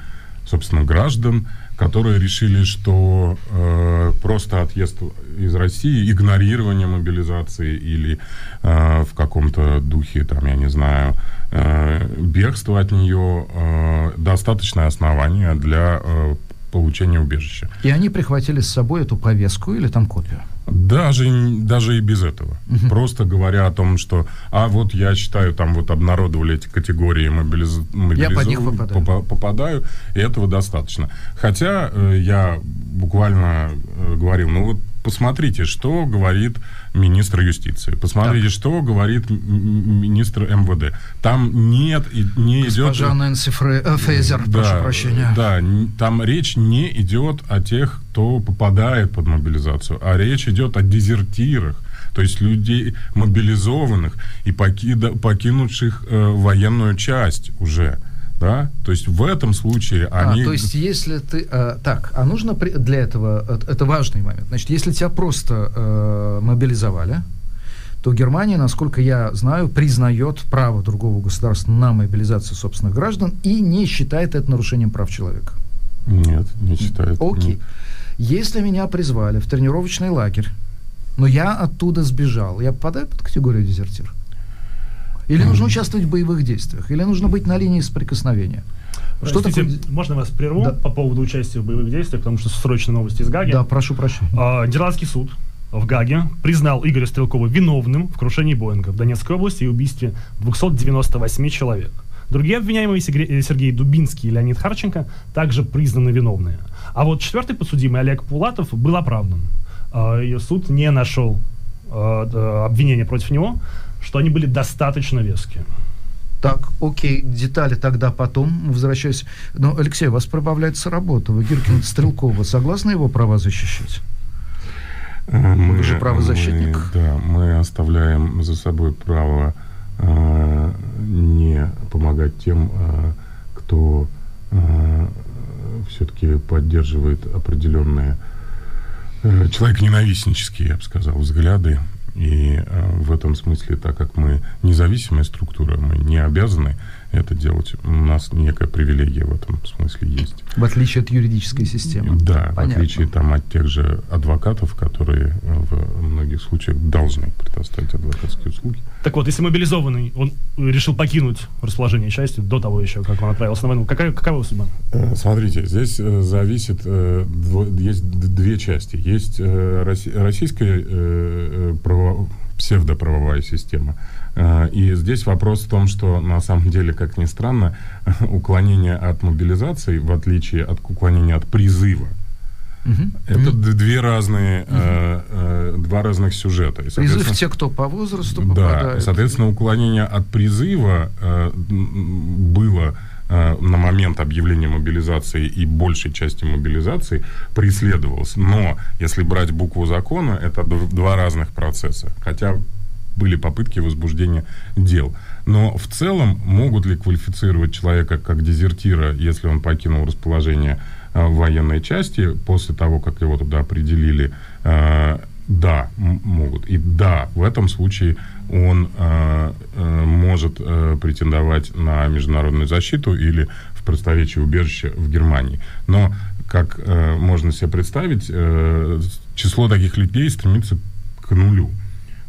собственно, граждан, которые решили, что э, просто отъезд из России, игнорирование мобилизации или э, в каком-то духе, там, я не знаю, э, бегство от нее э, достаточное основание для э, получения убежища. И они прихватили с собой эту повестку или там копию? Даже, даже и без этого. Угу. Просто говоря о том, что, а вот я считаю, там вот обнародовали эти категории, мобилиз... я под них попадаю. Поп- попадаю, и этого достаточно. Хотя э, я буквально э, говорил, ну вот посмотрите, что говорит министр юстиции, посмотрите, так. что говорит министр МВД. Там нет, не Госпожа идет... Госпожа Нэнси Фре... э, Фейзер, да, прошу прощения. Да, там речь не идет о тех, кто попадает под мобилизацию, а речь идет о дезертирах, то есть людей мобилизованных и покида, покинувших э, военную часть уже да, то есть в этом случае а, они... то есть если ты... Э, так, а нужно при, для этого... Это, это важный момент. Значит, если тебя просто э, мобилизовали, то Германия, насколько я знаю, признает право другого государства на мобилизацию собственных граждан и не считает это нарушением прав человека. Нет, не считает. Окей. Нет. Если меня призвали в тренировочный лагерь, но я оттуда сбежал, я попадаю под категорию дезертир? Или нужно участвовать в боевых действиях? Или нужно быть на линии соприкосновения? Что такое... Можно вас прерву да. по поводу участия в боевых действиях, потому что срочные новости из Гаги. Да, прошу прощения. А, Нидерландский суд в Гаге признал Игоря Стрелкова виновным в крушении Боинга в Донецкой области и убийстве 298 человек. Другие обвиняемые Сергей Дубинский и Леонид Харченко также признаны виновные. А вот четвертый подсудимый Олег Пулатов был оправдан. А, и суд не нашел а, обвинения против него, что они были достаточно веские. Так, окей, детали тогда потом, возвращаясь. Но, Алексей, у вас прибавляется работа. Вы Гиркин Стрелкова согласны его права защищать? Э, мы, Вы же правозащитник. Мы, да, мы оставляем за собой право э, не помогать тем, э, кто э, все-таки поддерживает определенные э, человеконенавистнические, я бы сказал, взгляды и э, в этом смысле, так как мы независимая структура, мы не обязаны это делать. У нас некая привилегия в этом смысле есть. В отличие от юридической системы. Да, Понятно. в отличие там, от тех же адвокатов, которые в многих случаях должны предоставить адвокатские. Так вот, если мобилизованный, он решил покинуть расположение части до того еще, как он отправился на войну, какая, какая его судьба? Э, смотрите, здесь э, зависит, есть две части. Есть российская право, псевдоправовая система – Э, и здесь вопрос в том, что на самом деле, как ни странно, уклонение от мобилизации, в отличие от уклонения от призыва, Угу. Это угу. две разные, угу. э, э, два разных сюжета. И, Призыв те, кто по возрасту попадает. Да, соответственно, уклонение от призыва э, было э, на момент объявления мобилизации и большей части мобилизации преследовалось. Но если брать букву закона, это два разных процесса. Хотя были попытки возбуждения дел. Но в целом могут ли квалифицировать человека как дезертира, если он покинул расположение э, военной части после того, как его туда определили? Э, да, могут. И да, в этом случае он э, может претендовать на международную защиту или в представительное убежище в Германии. Но, как можно себе представить, число таких людей стремится к нулю.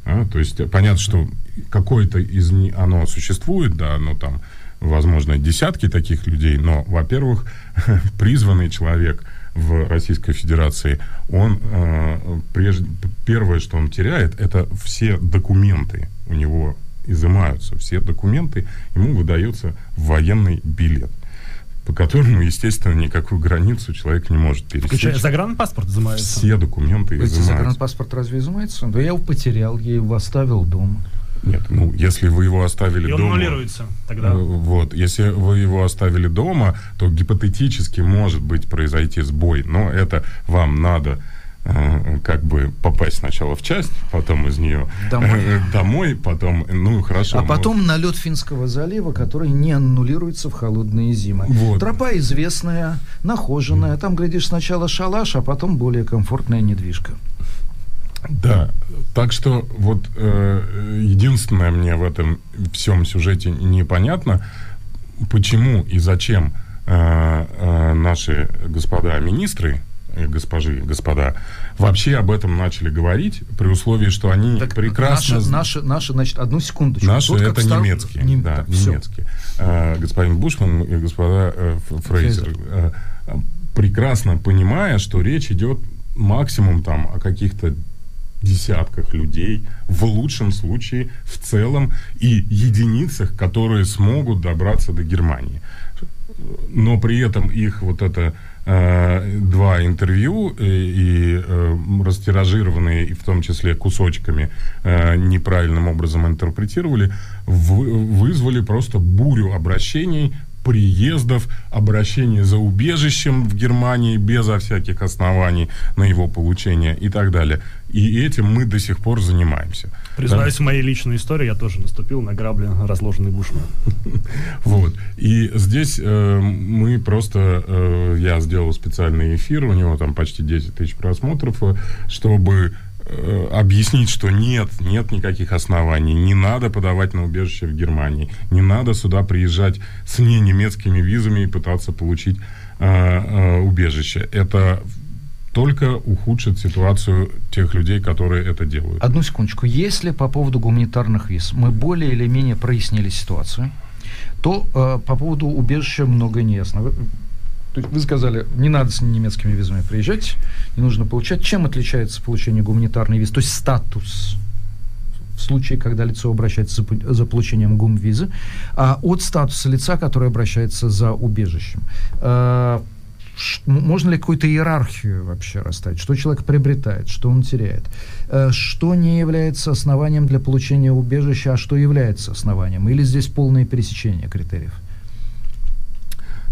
А? То есть понятно, что какое-то из них, оно существует, да, оно там, возможно, десятки таких людей, но, во-первых, призванный человек в Российской Федерации, он э, прежде, первое, что он теряет, это все документы у него изымаются, все документы, ему выдается военный билет по которому, естественно, никакую границу человек не может пересечь. Включая загранпаспорт изымается? Все документы изымаются. Загранпаспорт разве изымается? Да я его потерял, я его оставил дома. Нет, ну, если вы его оставили И он дома... аннулируется тогда. Э, вот, если вы его оставили дома, то гипотетически может быть произойти сбой, но это вам надо Э, как бы попасть сначала в часть, потом из нее домой, э, домой потом, ну хорошо. А потом мы... на лед Финского залива, который не аннулируется в холодные зимы. Вот. Тропа известная, нахоженная, там, глядишь, сначала шалаш, а потом более комфортная недвижка. Да, так что вот э, единственное мне в этом всем сюжете непонятно, почему и зачем э, э, наши господа министры, э, госпожи, господа, вообще об этом начали говорить, при условии, что они Так прекрасно... Наши, наши, наши, значит, одну секундочку. Наши Тут это стар- немецкие, Нем- да, так, немецкие. Э, господин Бушман и господа э, Фрейзер, Фрейзер. э, прекрасно понимая, что речь идет максимум там о каких-то десятках людей, в лучшем случае, в целом, и единицах, которые смогут добраться до Германии. Но при этом их вот это э, два интервью э, и э, растиражированные, и в том числе кусочками, э, неправильным образом интерпретировали, вы- вызвали просто бурю обращений, приездов, обращений за убежищем в Германии безо всяких оснований на его получение и так далее. И этим мы до сих пор занимаемся. Признаюсь, в моей личной истории я тоже наступил на грабли, разложенный Бушман. Вот. И здесь э, мы просто... э, я сделал специальный эфир, у него там почти 10 тысяч просмотров, э, чтобы объяснить, что нет, нет никаких оснований, не надо подавать на убежище в Германии, не надо сюда приезжать с не немецкими визами и пытаться получить э, э, убежище. Это только ухудшит ситуацию тех людей, которые это делают. Одну секундочку. Если по поводу гуманитарных виз мы более или менее прояснили ситуацию, то э, по поводу убежища много не ясно. Вы, то есть вы сказали, не надо с немецкими визами приезжать, не нужно получать. Чем отличается получение гуманитарной визы, то есть статус в случае, когда лицо обращается за, получением гумвизы, а от статуса лица, который обращается за убежищем? М- можно ли какую-то иерархию вообще расставить? Что человек приобретает, что он теряет? Э, Что не является основанием для получения убежища, а что является основанием? Или здесь полное пересечение критериев?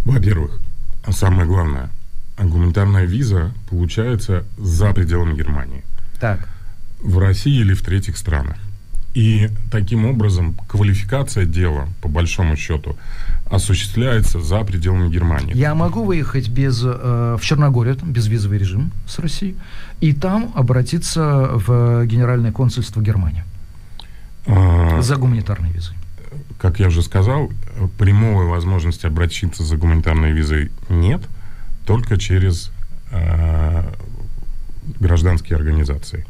Во-первых, а самое главное, гуманитарная виза получается за пределами Германии, Так. в России или в третьих странах. И таким образом квалификация дела, по большому счету, осуществляется за пределами Германии. Я могу выехать без, э, в Черногорию, там безвизовый режим с Россией, и там обратиться в Генеральное консульство Германии А, за гуманитарной визой. Как я уже сказал, прямой возможности обратиться за гуманитарной визой нет, только через э, гражданские организации.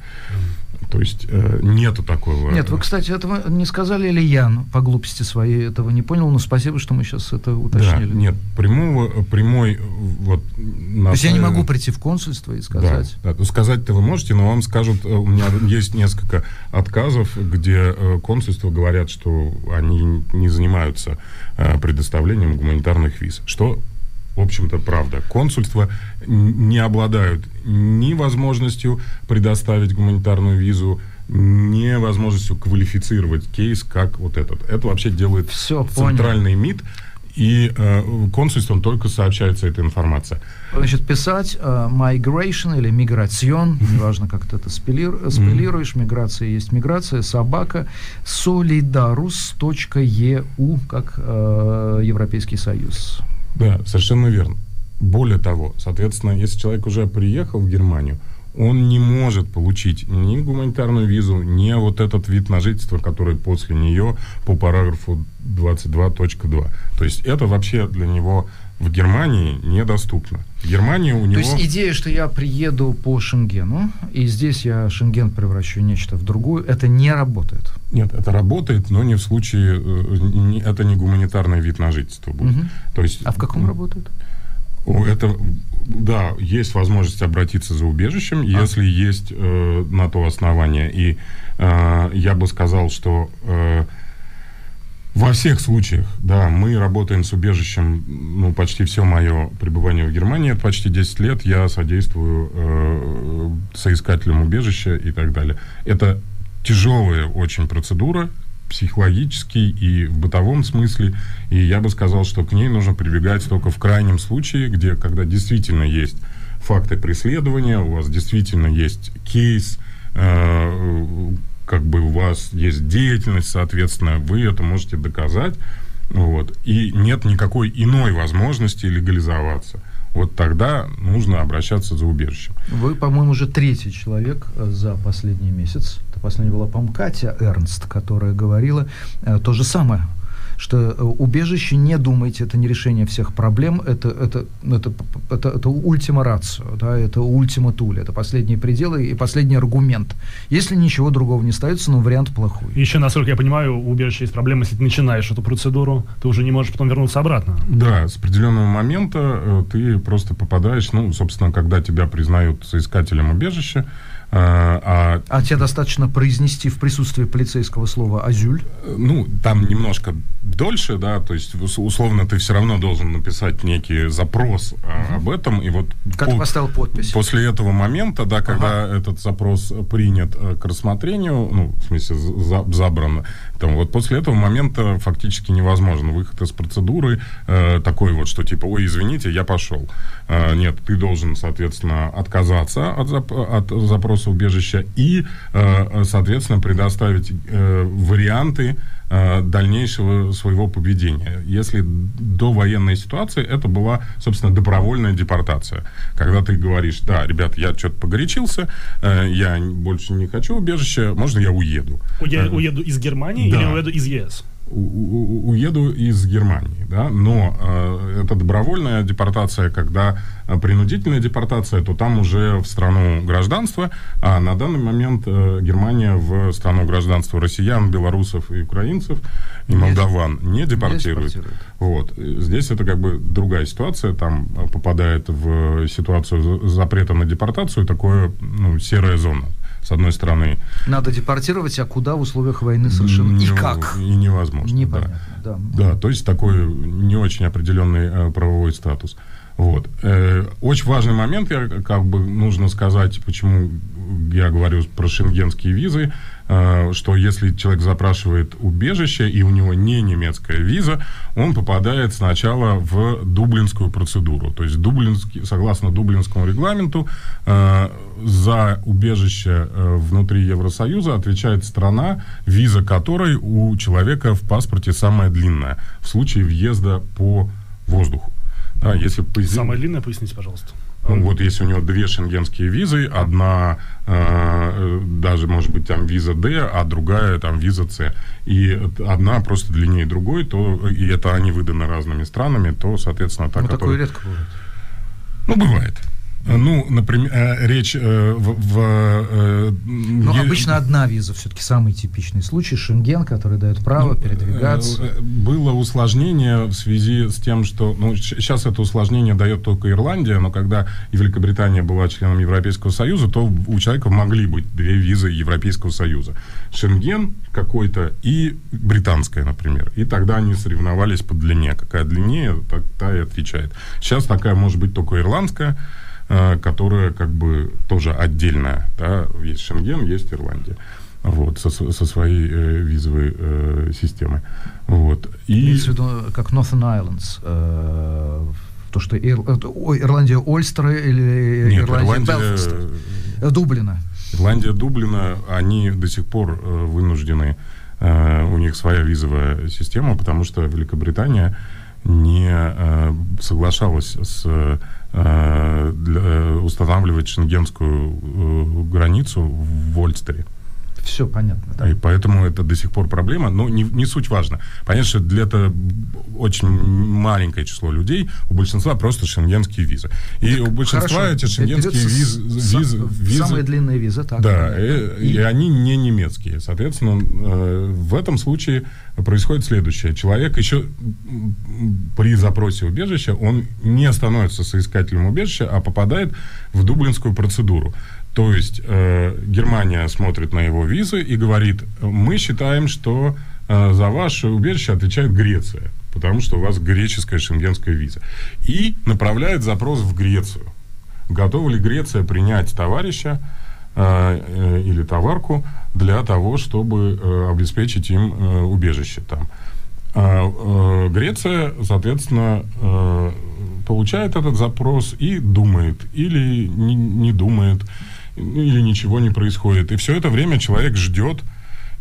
То есть э, нету такого. Нет, вы, кстати, этого не сказали, или я по глупости своей этого не понял, но спасибо, что мы сейчас это Да, уточнили. нет, прямого, прямой, э, вот... на То есть я не самом- могу прийти в консульство и сказать. Да, да. Сказать-то вы можете, но вам скажут, э, у меня есть несколько отказов, где э, консульства говорят, что они не занимаются э, предоставлением гуманитарных виз. Что, в общем-то, правда. Консульства не обладают ни возможностью предоставить гуманитарную визу, ни возможностью квалифицировать кейс как вот этот. Это вообще делает понял. центральный МИД, и э, консульством только сообщается эта информация. Значит, писать э, migration или миграцион, неважно, как ты это спелир- спелируешь, миграция есть миграция, собака, solidarus.eu, как э, Европейский Союз. Да, совершенно верно. Более того, соответственно, если человек уже приехал в Германию, он не может получить ни гуманитарную визу, ни вот этот вид на жительство, который после нее по параграфу 22.2. То есть это вообще для него в Германии недоступно. В Германии у То него... есть идея, что я приеду по Шенгену, и здесь я Шенген превращу в нечто в другую, это не работает. Нет, это работает, но не в случае... э, это не гуманитарный вид на жительство будет. Мгм. То есть... А в каком работает? Это, да, есть возможность обратиться за убежищем, если есть э, на то основание. И э, я бы сказал, что э, во всех случаях, да, мы работаем с убежищем, ну, почти все мое пребывание в Германии, это почти 10 лет, я содействую э, соискателям убежища и так далее. Это тяжелая очень процедура, психологически и в бытовом смысле. И я бы сказал, что к ней нужно прибегать только в крайнем случае, где, когда действительно есть факты преследования, у вас действительно есть кейс, э, как бы у вас есть деятельность, соответственно, вы это можете доказать, вот, и нет никакой иной возможности легализоваться. Вот тогда нужно обращаться за убежищем. Вы, по-моему, уже третий человек э, за последний месяц. Это последняя была, по-моему, Катя Эрнст, которая говорила э, то же самое что э, убежище, не думайте, это не решение всех проблем, это, это, это, это, это ультима рацио, да, это ультима туля, это последние пределы и последний аргумент. Если ничего другого не остается, ну, вариант плохой. Еще, насколько я понимаю, у убежища есть проблема, если ты начинаешь эту процедуру, ты уже не можешь потом вернуться обратно. Да, с определенного момента э, ты просто попадаешь, ну, собственно, когда тебя признают соискателем убежища, а А тебе достаточно произнести в присутствии полицейского слова «азюль». ну, там немножко дольше, да, то есть ус- условно ты все равно должен написать некий запрос а, об этом, и вот Как ты по- поставил подпись. после этого момента, да, когда этот запрос принят э, к рассмотрению, ну, в смысле, за- забран, там, вот после этого момента фактически невозможен выход из процедуры э, такой вот, что типа, ой, извините, я пошел. Э, нет, ты должен, соответственно, отказаться от, зап- от запроса убежища и, э, соответственно, предоставить э, варианты э, дальнейшего своего поведения. Если до военной ситуации это была, собственно, добровольная депортация. Когда ты говоришь, да, ребят, я что-то погорячился, я больше не хочу убежища, можно я уеду? Уе- Э, уеду из Германии да. или уеду из ЕС? Уеду из Германии, да, но э, это добровольная депортация, когда э, принудительная депортация, то там уже в страну гражданства, а на данный момент э, Германия в страну гражданства россиян, белорусов и украинцев и Не- молдаван не депортирует. депортирует. Вот. Здесь это как бы другая ситуация, там э, попадает в ситуацию за- запрета на депортацию, такое, ну, серая зона. С одной стороны, Надо депортировать, а куда в условиях войны совершенно... И нево- как? И невозможно. да. Непонятно, да. Да, то есть такой не очень определенный э, правовой статус. Вот. Э, очень важный момент, я как бы нужно сказать, почему я говорю про шенгенские визы, э, что если человек запрашивает убежище и у него не немецкая виза, он попадает сначала в дублинскую процедуру. То есть дублинский, согласно дублинскому регламенту э, за убежище внутри Евросоюза отвечает страна, виза которой у человека в паспорте самая длинная в случае въезда по воздуху. Да, если по зем- Самое длинное, поясните, пожалуйста. ну, вот если у него две шенгенские визы, одна э, даже, может быть, там виза D, а другая там виза C. И одна просто длиннее другой, то и это они выданы разными странами, то, соответственно, та, Ну, такое которая- редко бывает. Ну, бывает. Ну, например, э, речь э, в... в, э, Но е- обычно одна виза все-таки самый типичный случай. Шенген, который дает право передвигаться. Э, Было усложнение в связи с тем, что... Ну, сейчас это усложнение дает только Ирландия, но когда Великобритания была членом Европейского Союза, то у человека могли быть две визы Европейского Союза. Шенген какой-то и британская, например. И тогда они соревновались по длине. Какая длиннее, так та и отвечает. Сейчас такая может быть только ирландская, которая как бы тоже отдельная. Да? Есть Шенген, есть Ирландия. Вот, со, со своей э, визовой э, системой. Вот. И, Имеется в виду, как Northern Islands. э, то, что Ир- ой, Ирландия Ольстера или Нет, Ирландия Ирландия? Э, Дублина. Ирландия, Дублина, они до сих пор э, вынуждены, э, у них своя визовая система, потому что Великобритания не э, соглашалась с э, э, устанавливать шенгенскую э, границу в Ольстере. Все понятно. да. И поэтому это до сих пор проблема, но не, не суть важно. Понятно, что для это очень маленькое число людей, у большинства просто шенгенские визы. И у большинства Хорошо. эти шенгенские визы, визы, визы- Самая длинная виза, так. да, понятно. э, и, они не немецкие. Соответственно, э, в этом случае происходит следующее. Человек еще при запросе убежища, он не становится соискателем убежища, а попадает в дублинскую процедуру. То есть э, Германия смотрит на его визы и говорит, мы считаем, что э, за ваше убежище отвечает Греция, потому что у вас греческая шенгенская виза. И направляет запрос в Грецию. Готова ли Греция принять товарища э, э, или товарку для того, чтобы э, обеспечить им э, убежище там? А, э, Греция, соответственно, э, получает этот запрос и думает, или не, не думает, или ничего не происходит. И все это время человек ждет,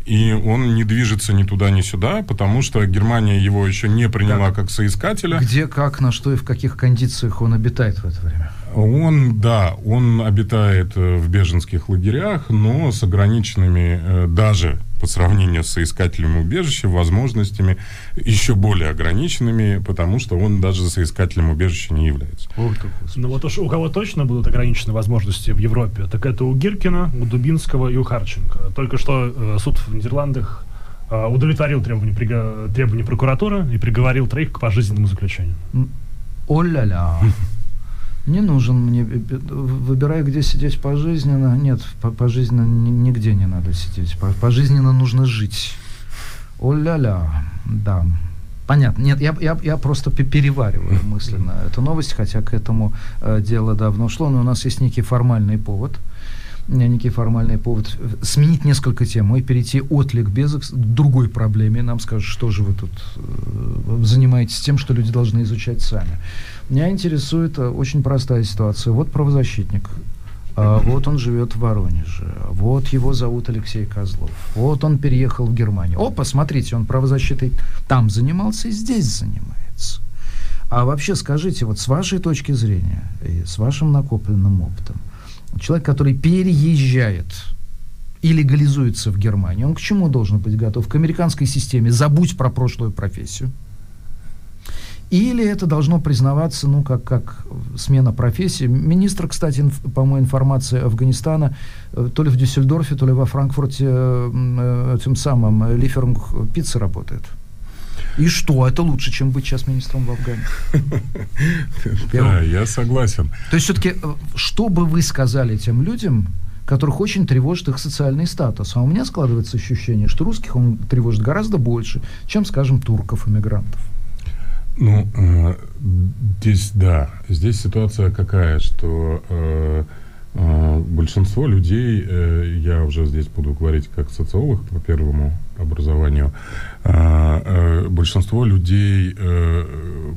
и он не движется ни туда, ни сюда, потому что Германия его еще не приняла как соискателя. Где, как, на что и в каких кондициях он обитает в это время? Он, да, он обитает э, в беженских лагерях, но с ограниченными э, даже по сравнению с соискателем убежища возможностями еще более ограниченными, потому что он даже соискателем убежища не является. Ну вот уж у кого точно будут ограничены возможности в Европе, так это у Гиркина, у Дубинского и у Харченко. Только что э, суд в Нидерландах э, удовлетворил требования, приго- требования прокуратуры и приговорил троих к пожизненному заключению. О-ля-ля. Не нужен мне, выбирай, где сидеть пожизненно. Нет, по- пожизненно ни- нигде не надо сидеть. По- Пожизненно нужно жить. О-ля-ля, да. Понятно. Нет, я, я, я просто пе- перевариваю мысленно эту новость, хотя к этому э, дело давно шло, но у нас есть некий формальный повод. Некий формальный повод сменить несколько тем и перейти от ликбеза к другой проблеме. Нам скажут, что же вы тут э, занимаетесь тем, что люди должны изучать сами. Меня интересует э, очень простая ситуация. Вот правозащитник. А, вот он живет в Воронеже. Вот его зовут Алексей Козлов. Вот он переехал в Германию. О, посмотрите, он правозащитой там занимался и здесь занимается. А вообще скажите, вот с вашей точки зрения и с вашим накопленным опытом, человек, который переезжает и легализуется в Германии, он к чему должен быть готов? К американской системе «забудь про прошлую профессию». Или это должно признаваться, ну, как, как смена профессии. Министр, кстати, инф- по-моему, информации Афганистана, э, то ли в Дюссельдорфе, то ли во Франкфурте э, э, этим самым э, Лиферинг пиццы работает. И что? Это лучше, чем быть сейчас министром в Афгане. Да, я согласен. То есть все-таки, что бы вы сказали тем людям, которых очень тревожит их социальный статус? А у меня складывается ощущение, что русских он тревожит гораздо больше, чем, скажем, турков, иммигрантов. Ну, э, здесь, да, здесь ситуация какая, что э, э, большинство людей, э, я уже здесь буду говорить как социолог по первому образованию, э, э, большинство людей, э,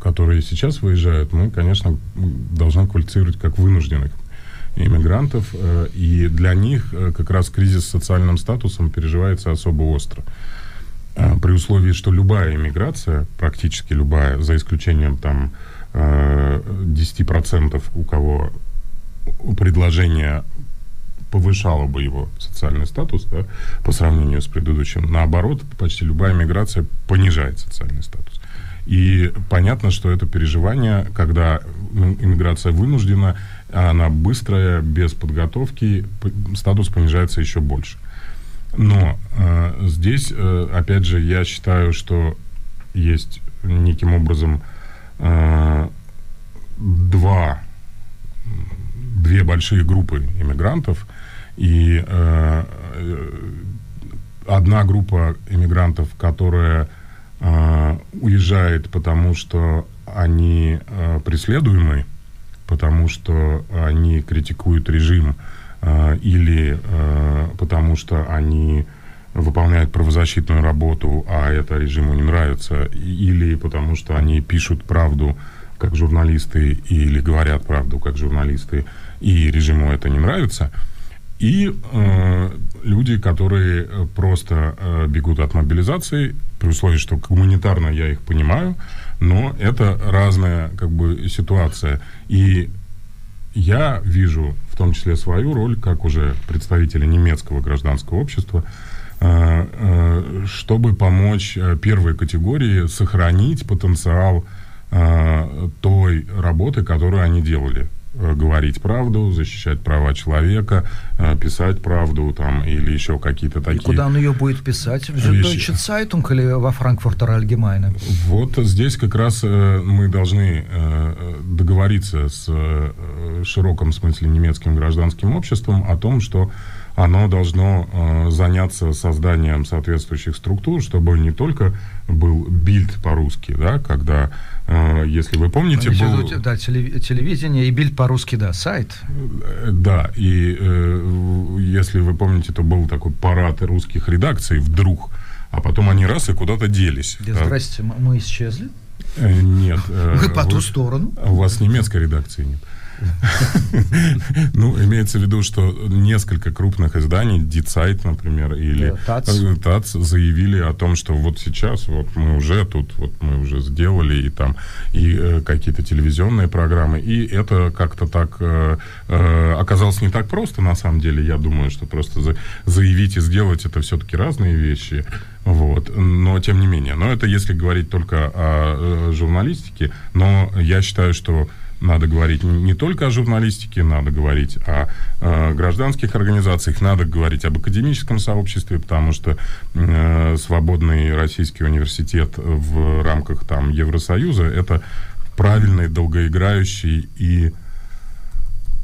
которые сейчас выезжают, мы, конечно, должны квалифицировать как вынужденных иммигрантов, и для них как раз кризис с социальным статусом переживается особо остро. А, При условии, что любая иммиграция, практически любая, за исключением там э, 10% у кого предложение повышало бы его социальный статус да, по сравнению с предыдущим. Наоборот, почти любая миграция понижает социальный статус. И понятно, что это переживание, когда м, иммиграция вынуждена, она быстрая, без подготовки, статус понижается еще больше. Но э, здесь, э, опять же, я считаю, что есть неким образом э, два, две большие группы иммигрантов, и э, э, одна группа иммигрантов, которая э, уезжает, потому что они э, преследуемы, потому что они критикуют режим э, или э, потому что они выполняют правозащитную работу, а это режиму не нравится, или потому что они пишут правду как журналисты или говорят правду как журналисты, и режиму это не нравится. И э, люди, которые э, просто э, бегут от мобилизации, при условии, что гуманитарно я их понимаю, но это разная как бы ситуация. И я вижу в том числе свою роль, как уже представителя немецкого гражданского общества, э, э, чтобы помочь э, первой категории сохранить потенциал э, той работы, которую они делали. Э, Говорить правду, защищать права человека, э, писать правду там, или еще какие-то И такие... куда он ее будет писать? В. Süddeutsche Zeitung или во Франкфуртер Allgemeine? Вот здесь как раз э, мы должны договориться с широком смысле немецким гражданским обществом о том, что оно должно э, заняться созданием соответствующих структур, чтобы не только был бильд по-русски, да, когда, э, если вы помните, был... Да, телеви- телевидение и бильд по-русски, да, сайт. Э, Да, и э, если вы помните, то был такой парад русских редакций вдруг, а потом они раз и куда-то делись. Где, Да. Здрасте, мы исчезли. Нет. Мы по ту вы- сторону. У вас немецкой редакции нет. Ну, имеется в виду, что несколько крупных изданий, Дицайт, например, или ТАЦ заявили о том, что вот сейчас вот мы уже тут, вот мы уже сделали и там и э, какие-то телевизионные программы, и это как-то так э, э, оказалось не так просто, на самом деле, я думаю, что просто за, заявить и сделать это все-таки разные вещи, вот, но тем не менее, но это если говорить только о э, журналистике, но я считаю, что надо говорить не только о журналистике, надо говорить о, о гражданских организациях, надо говорить об академическом сообществе, потому что э, свободный российский университет в рамках там Евросоюза это правильный, долгоиграющий и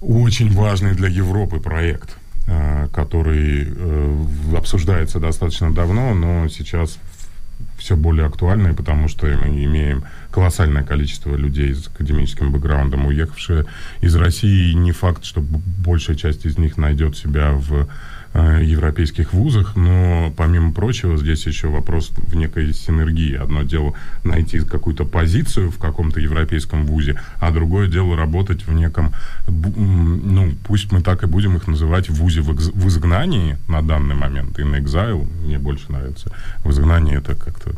очень важный для Европы проект, э, который э, обсуждается достаточно давно, но сейчас все более актуальные, потому что мы имеем колоссальное количество людей с академическим бэкграундом, уехавшие из России. И не факт, что большая часть из них найдет себя в европейских вузах, но помимо прочего здесь еще вопрос в некой синергии. Одно дело найти какую-то позицию в каком-то европейском вузе, а другое дело работать в неком, ну, пусть мы так и будем их называть, вузе в изгнании на данный момент, in exile, мне больше нравится. В изгнании это как-то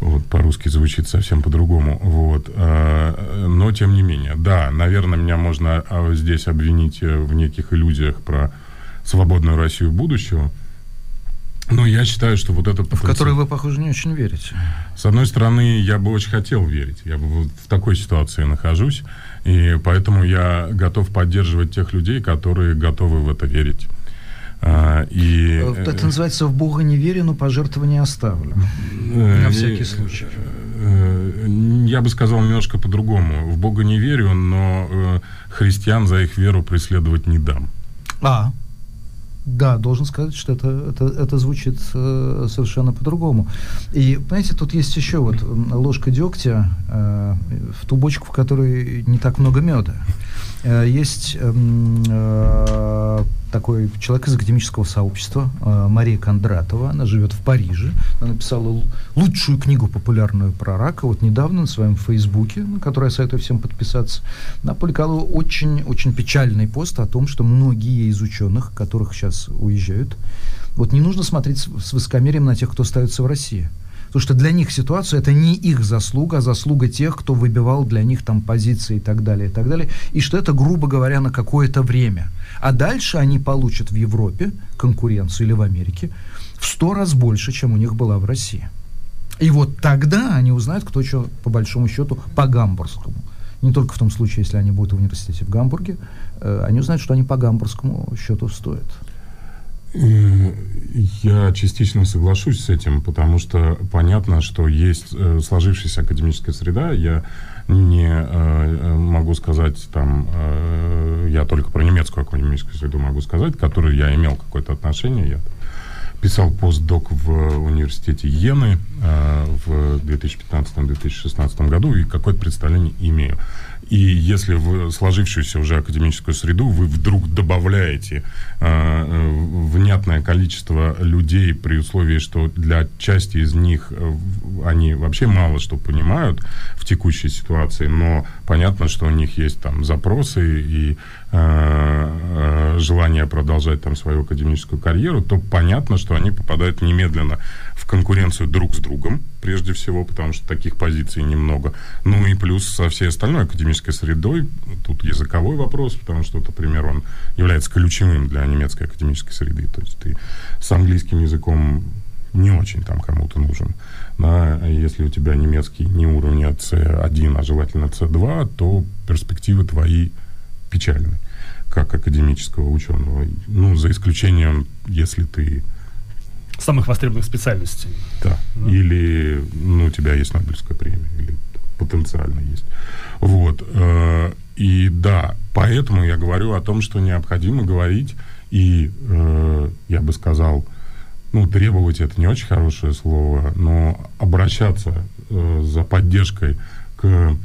вот, по-русски звучит совсем по-другому. Вот. А, но, тем не менее, да, наверное, меня можно а, здесь обвинить э, в неких иллюзиях про свободную Россию будущего. Но я считаю, что вот это... В который вы, похоже, не очень верите. С одной стороны, я бы очень хотел верить. Я бы вот в такой ситуации нахожусь. И поэтому я готов поддерживать тех людей, которые готовы в это верить. А, и... Э, это называется «в Бога не верю, но пожертвования оставлю». Э, На всякий случай. Э, я бы сказал немножко по-другому. В Бога не верю, но христиан за их веру преследовать не дам. А, да, должен сказать, что это, это, это звучит э, совершенно по-другому. И, понимаете, тут есть еще вот ложка дегтя э, в ту бочку, в которой не так много меда. Э, есть эм, э, такой человек из академического сообщества, э, Мария Кондратова, она живет в Париже, она написала лучшую книгу популярную про рака, вот недавно на своем фейсбуке, на который я советую всем подписаться, она опубликовала очень-очень печальный пост о том, что многие из ученых, которых сейчас уезжают, вот не нужно смотреть с высокомерием на тех, кто остается в России. Потому что для них ситуация это не их заслуга, а заслуга тех, кто выбивал для них там позиции и так далее, и так далее. И что это, грубо говоря, на какое-то время. А дальше они получат в Европе конкуренцию или в Америке в сто раз больше, чем у них была в России. И вот тогда они узнают, кто что, по большому счету, по гамбургскому. Не только в том случае, если они будут в университете в Гамбурге, э, они узнают, что они по гамбургскому счету стоят. Я частично соглашусь с этим, потому что понятно, что есть э, сложившаяся академическая среда. Я не э, могу сказать там, э, я только про немецкую академическую среду могу сказать, к которой я имел какое-то отношение. Я писал постдок в университете Йены э, в 2015-2016 году и какое-то представление имею. И если в сложившуюся уже академическую среду вы вдруг добавляете э, э, внятное количество людей при условии, что для части из них э, они вообще мало что понимают в текущей ситуации, но понятно, что у них есть там запросы и э, желание продолжать там свою академическую карьеру, то понятно, что они попадают немедленно в конкуренцию друг с другом, прежде всего, потому что таких позиций немного. Ну и плюс со всей остальной академической средой, тут языковой вопрос, потому что, например, он является ключевым для немецкой академической среды. То есть ты с английским языком не очень там кому-то нужен. Да, если у тебя немецкий не уровня C1, а желательно C2, то перспективы твои печальны, как академического ученого. Ну, за исключением, если ты самых востребованных специальностей. Да. да. Или ну, у тебя есть Нобелевская премия, или потенциально есть. Вот. Э, и да, поэтому я говорю о том, что необходимо говорить и, э, я бы сказал, ну, требовать это не очень хорошее слово, но обращаться э, за поддержкой к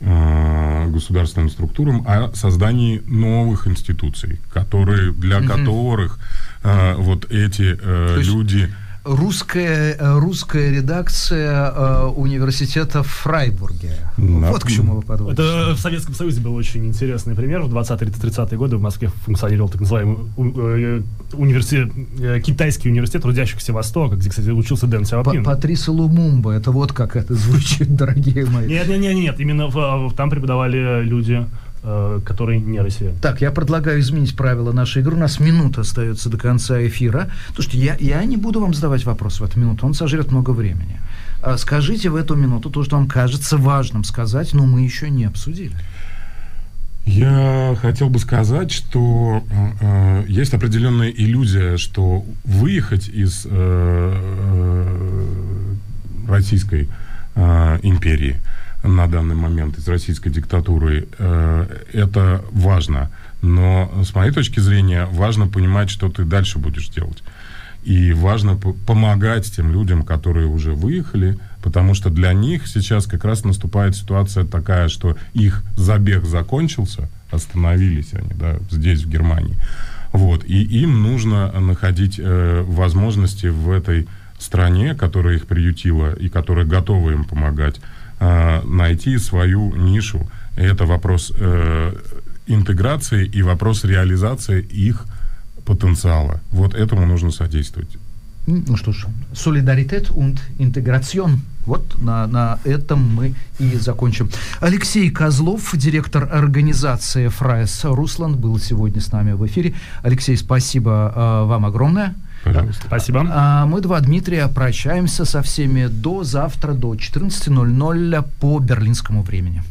государственным структурам о создании новых институций, которые, для mm-hmm. которых э, вот эти э, люди русская, э, русская редакция э, университета в Фрайбурге. Да. Вот к чему вы подводите. Это в Советском Союзе был очень интересный пример. В 20-30-е годы в Москве функционировал так называемый у- э, университет, э, китайский университет трудящихся Востока, где, кстати, учился Дэн Сяопин. Патриса Лумумба, это вот как это звучит, дорогие мои. Нет, нет, нет, нет, именно в- там преподавали люди, э, которые не россияне. Так, я предлагаю изменить правила нашей игры. У нас минута остается до конца эфира. Слушайте, я, я не буду вам задавать вопрос в эту минуту, он сожрет много времени. А Скажите в эту минуту то, что вам кажется важным сказать, но мы еще не обсудили. Я хотел бы сказать, что э, э, есть определенная иллюзия, что выехать из э, э, Российской э, империи на данный момент, из российской диктатуры, э, это важно. Но с моей точки зрения важно понимать, что ты дальше будешь делать. И важно помогать тем людям, которые уже выехали, потому что для них сейчас как раз наступает ситуация такая, что их забег закончился, остановились они, да, здесь, в Германии. Вот, и им нужно находить э, возможности в этой стране, которая их приютила и которая готова им помогать, найти свою нишу. И это вопрос э, интеграции и вопрос реализации их потенциала. Вот этому нужно содействовать. Ну что ж, Solidarität und Integration. Вот на, на этом мы и закончим. Алексей Козлов, директор организации Freies Russland, был сегодня с нами в эфире. Алексей, спасибо э, вам огромное. Пожалуйста. Спасибо. А мы, два Дмитрия, прощаемся со всеми до завтра, до 14.00 по берлинскому времени.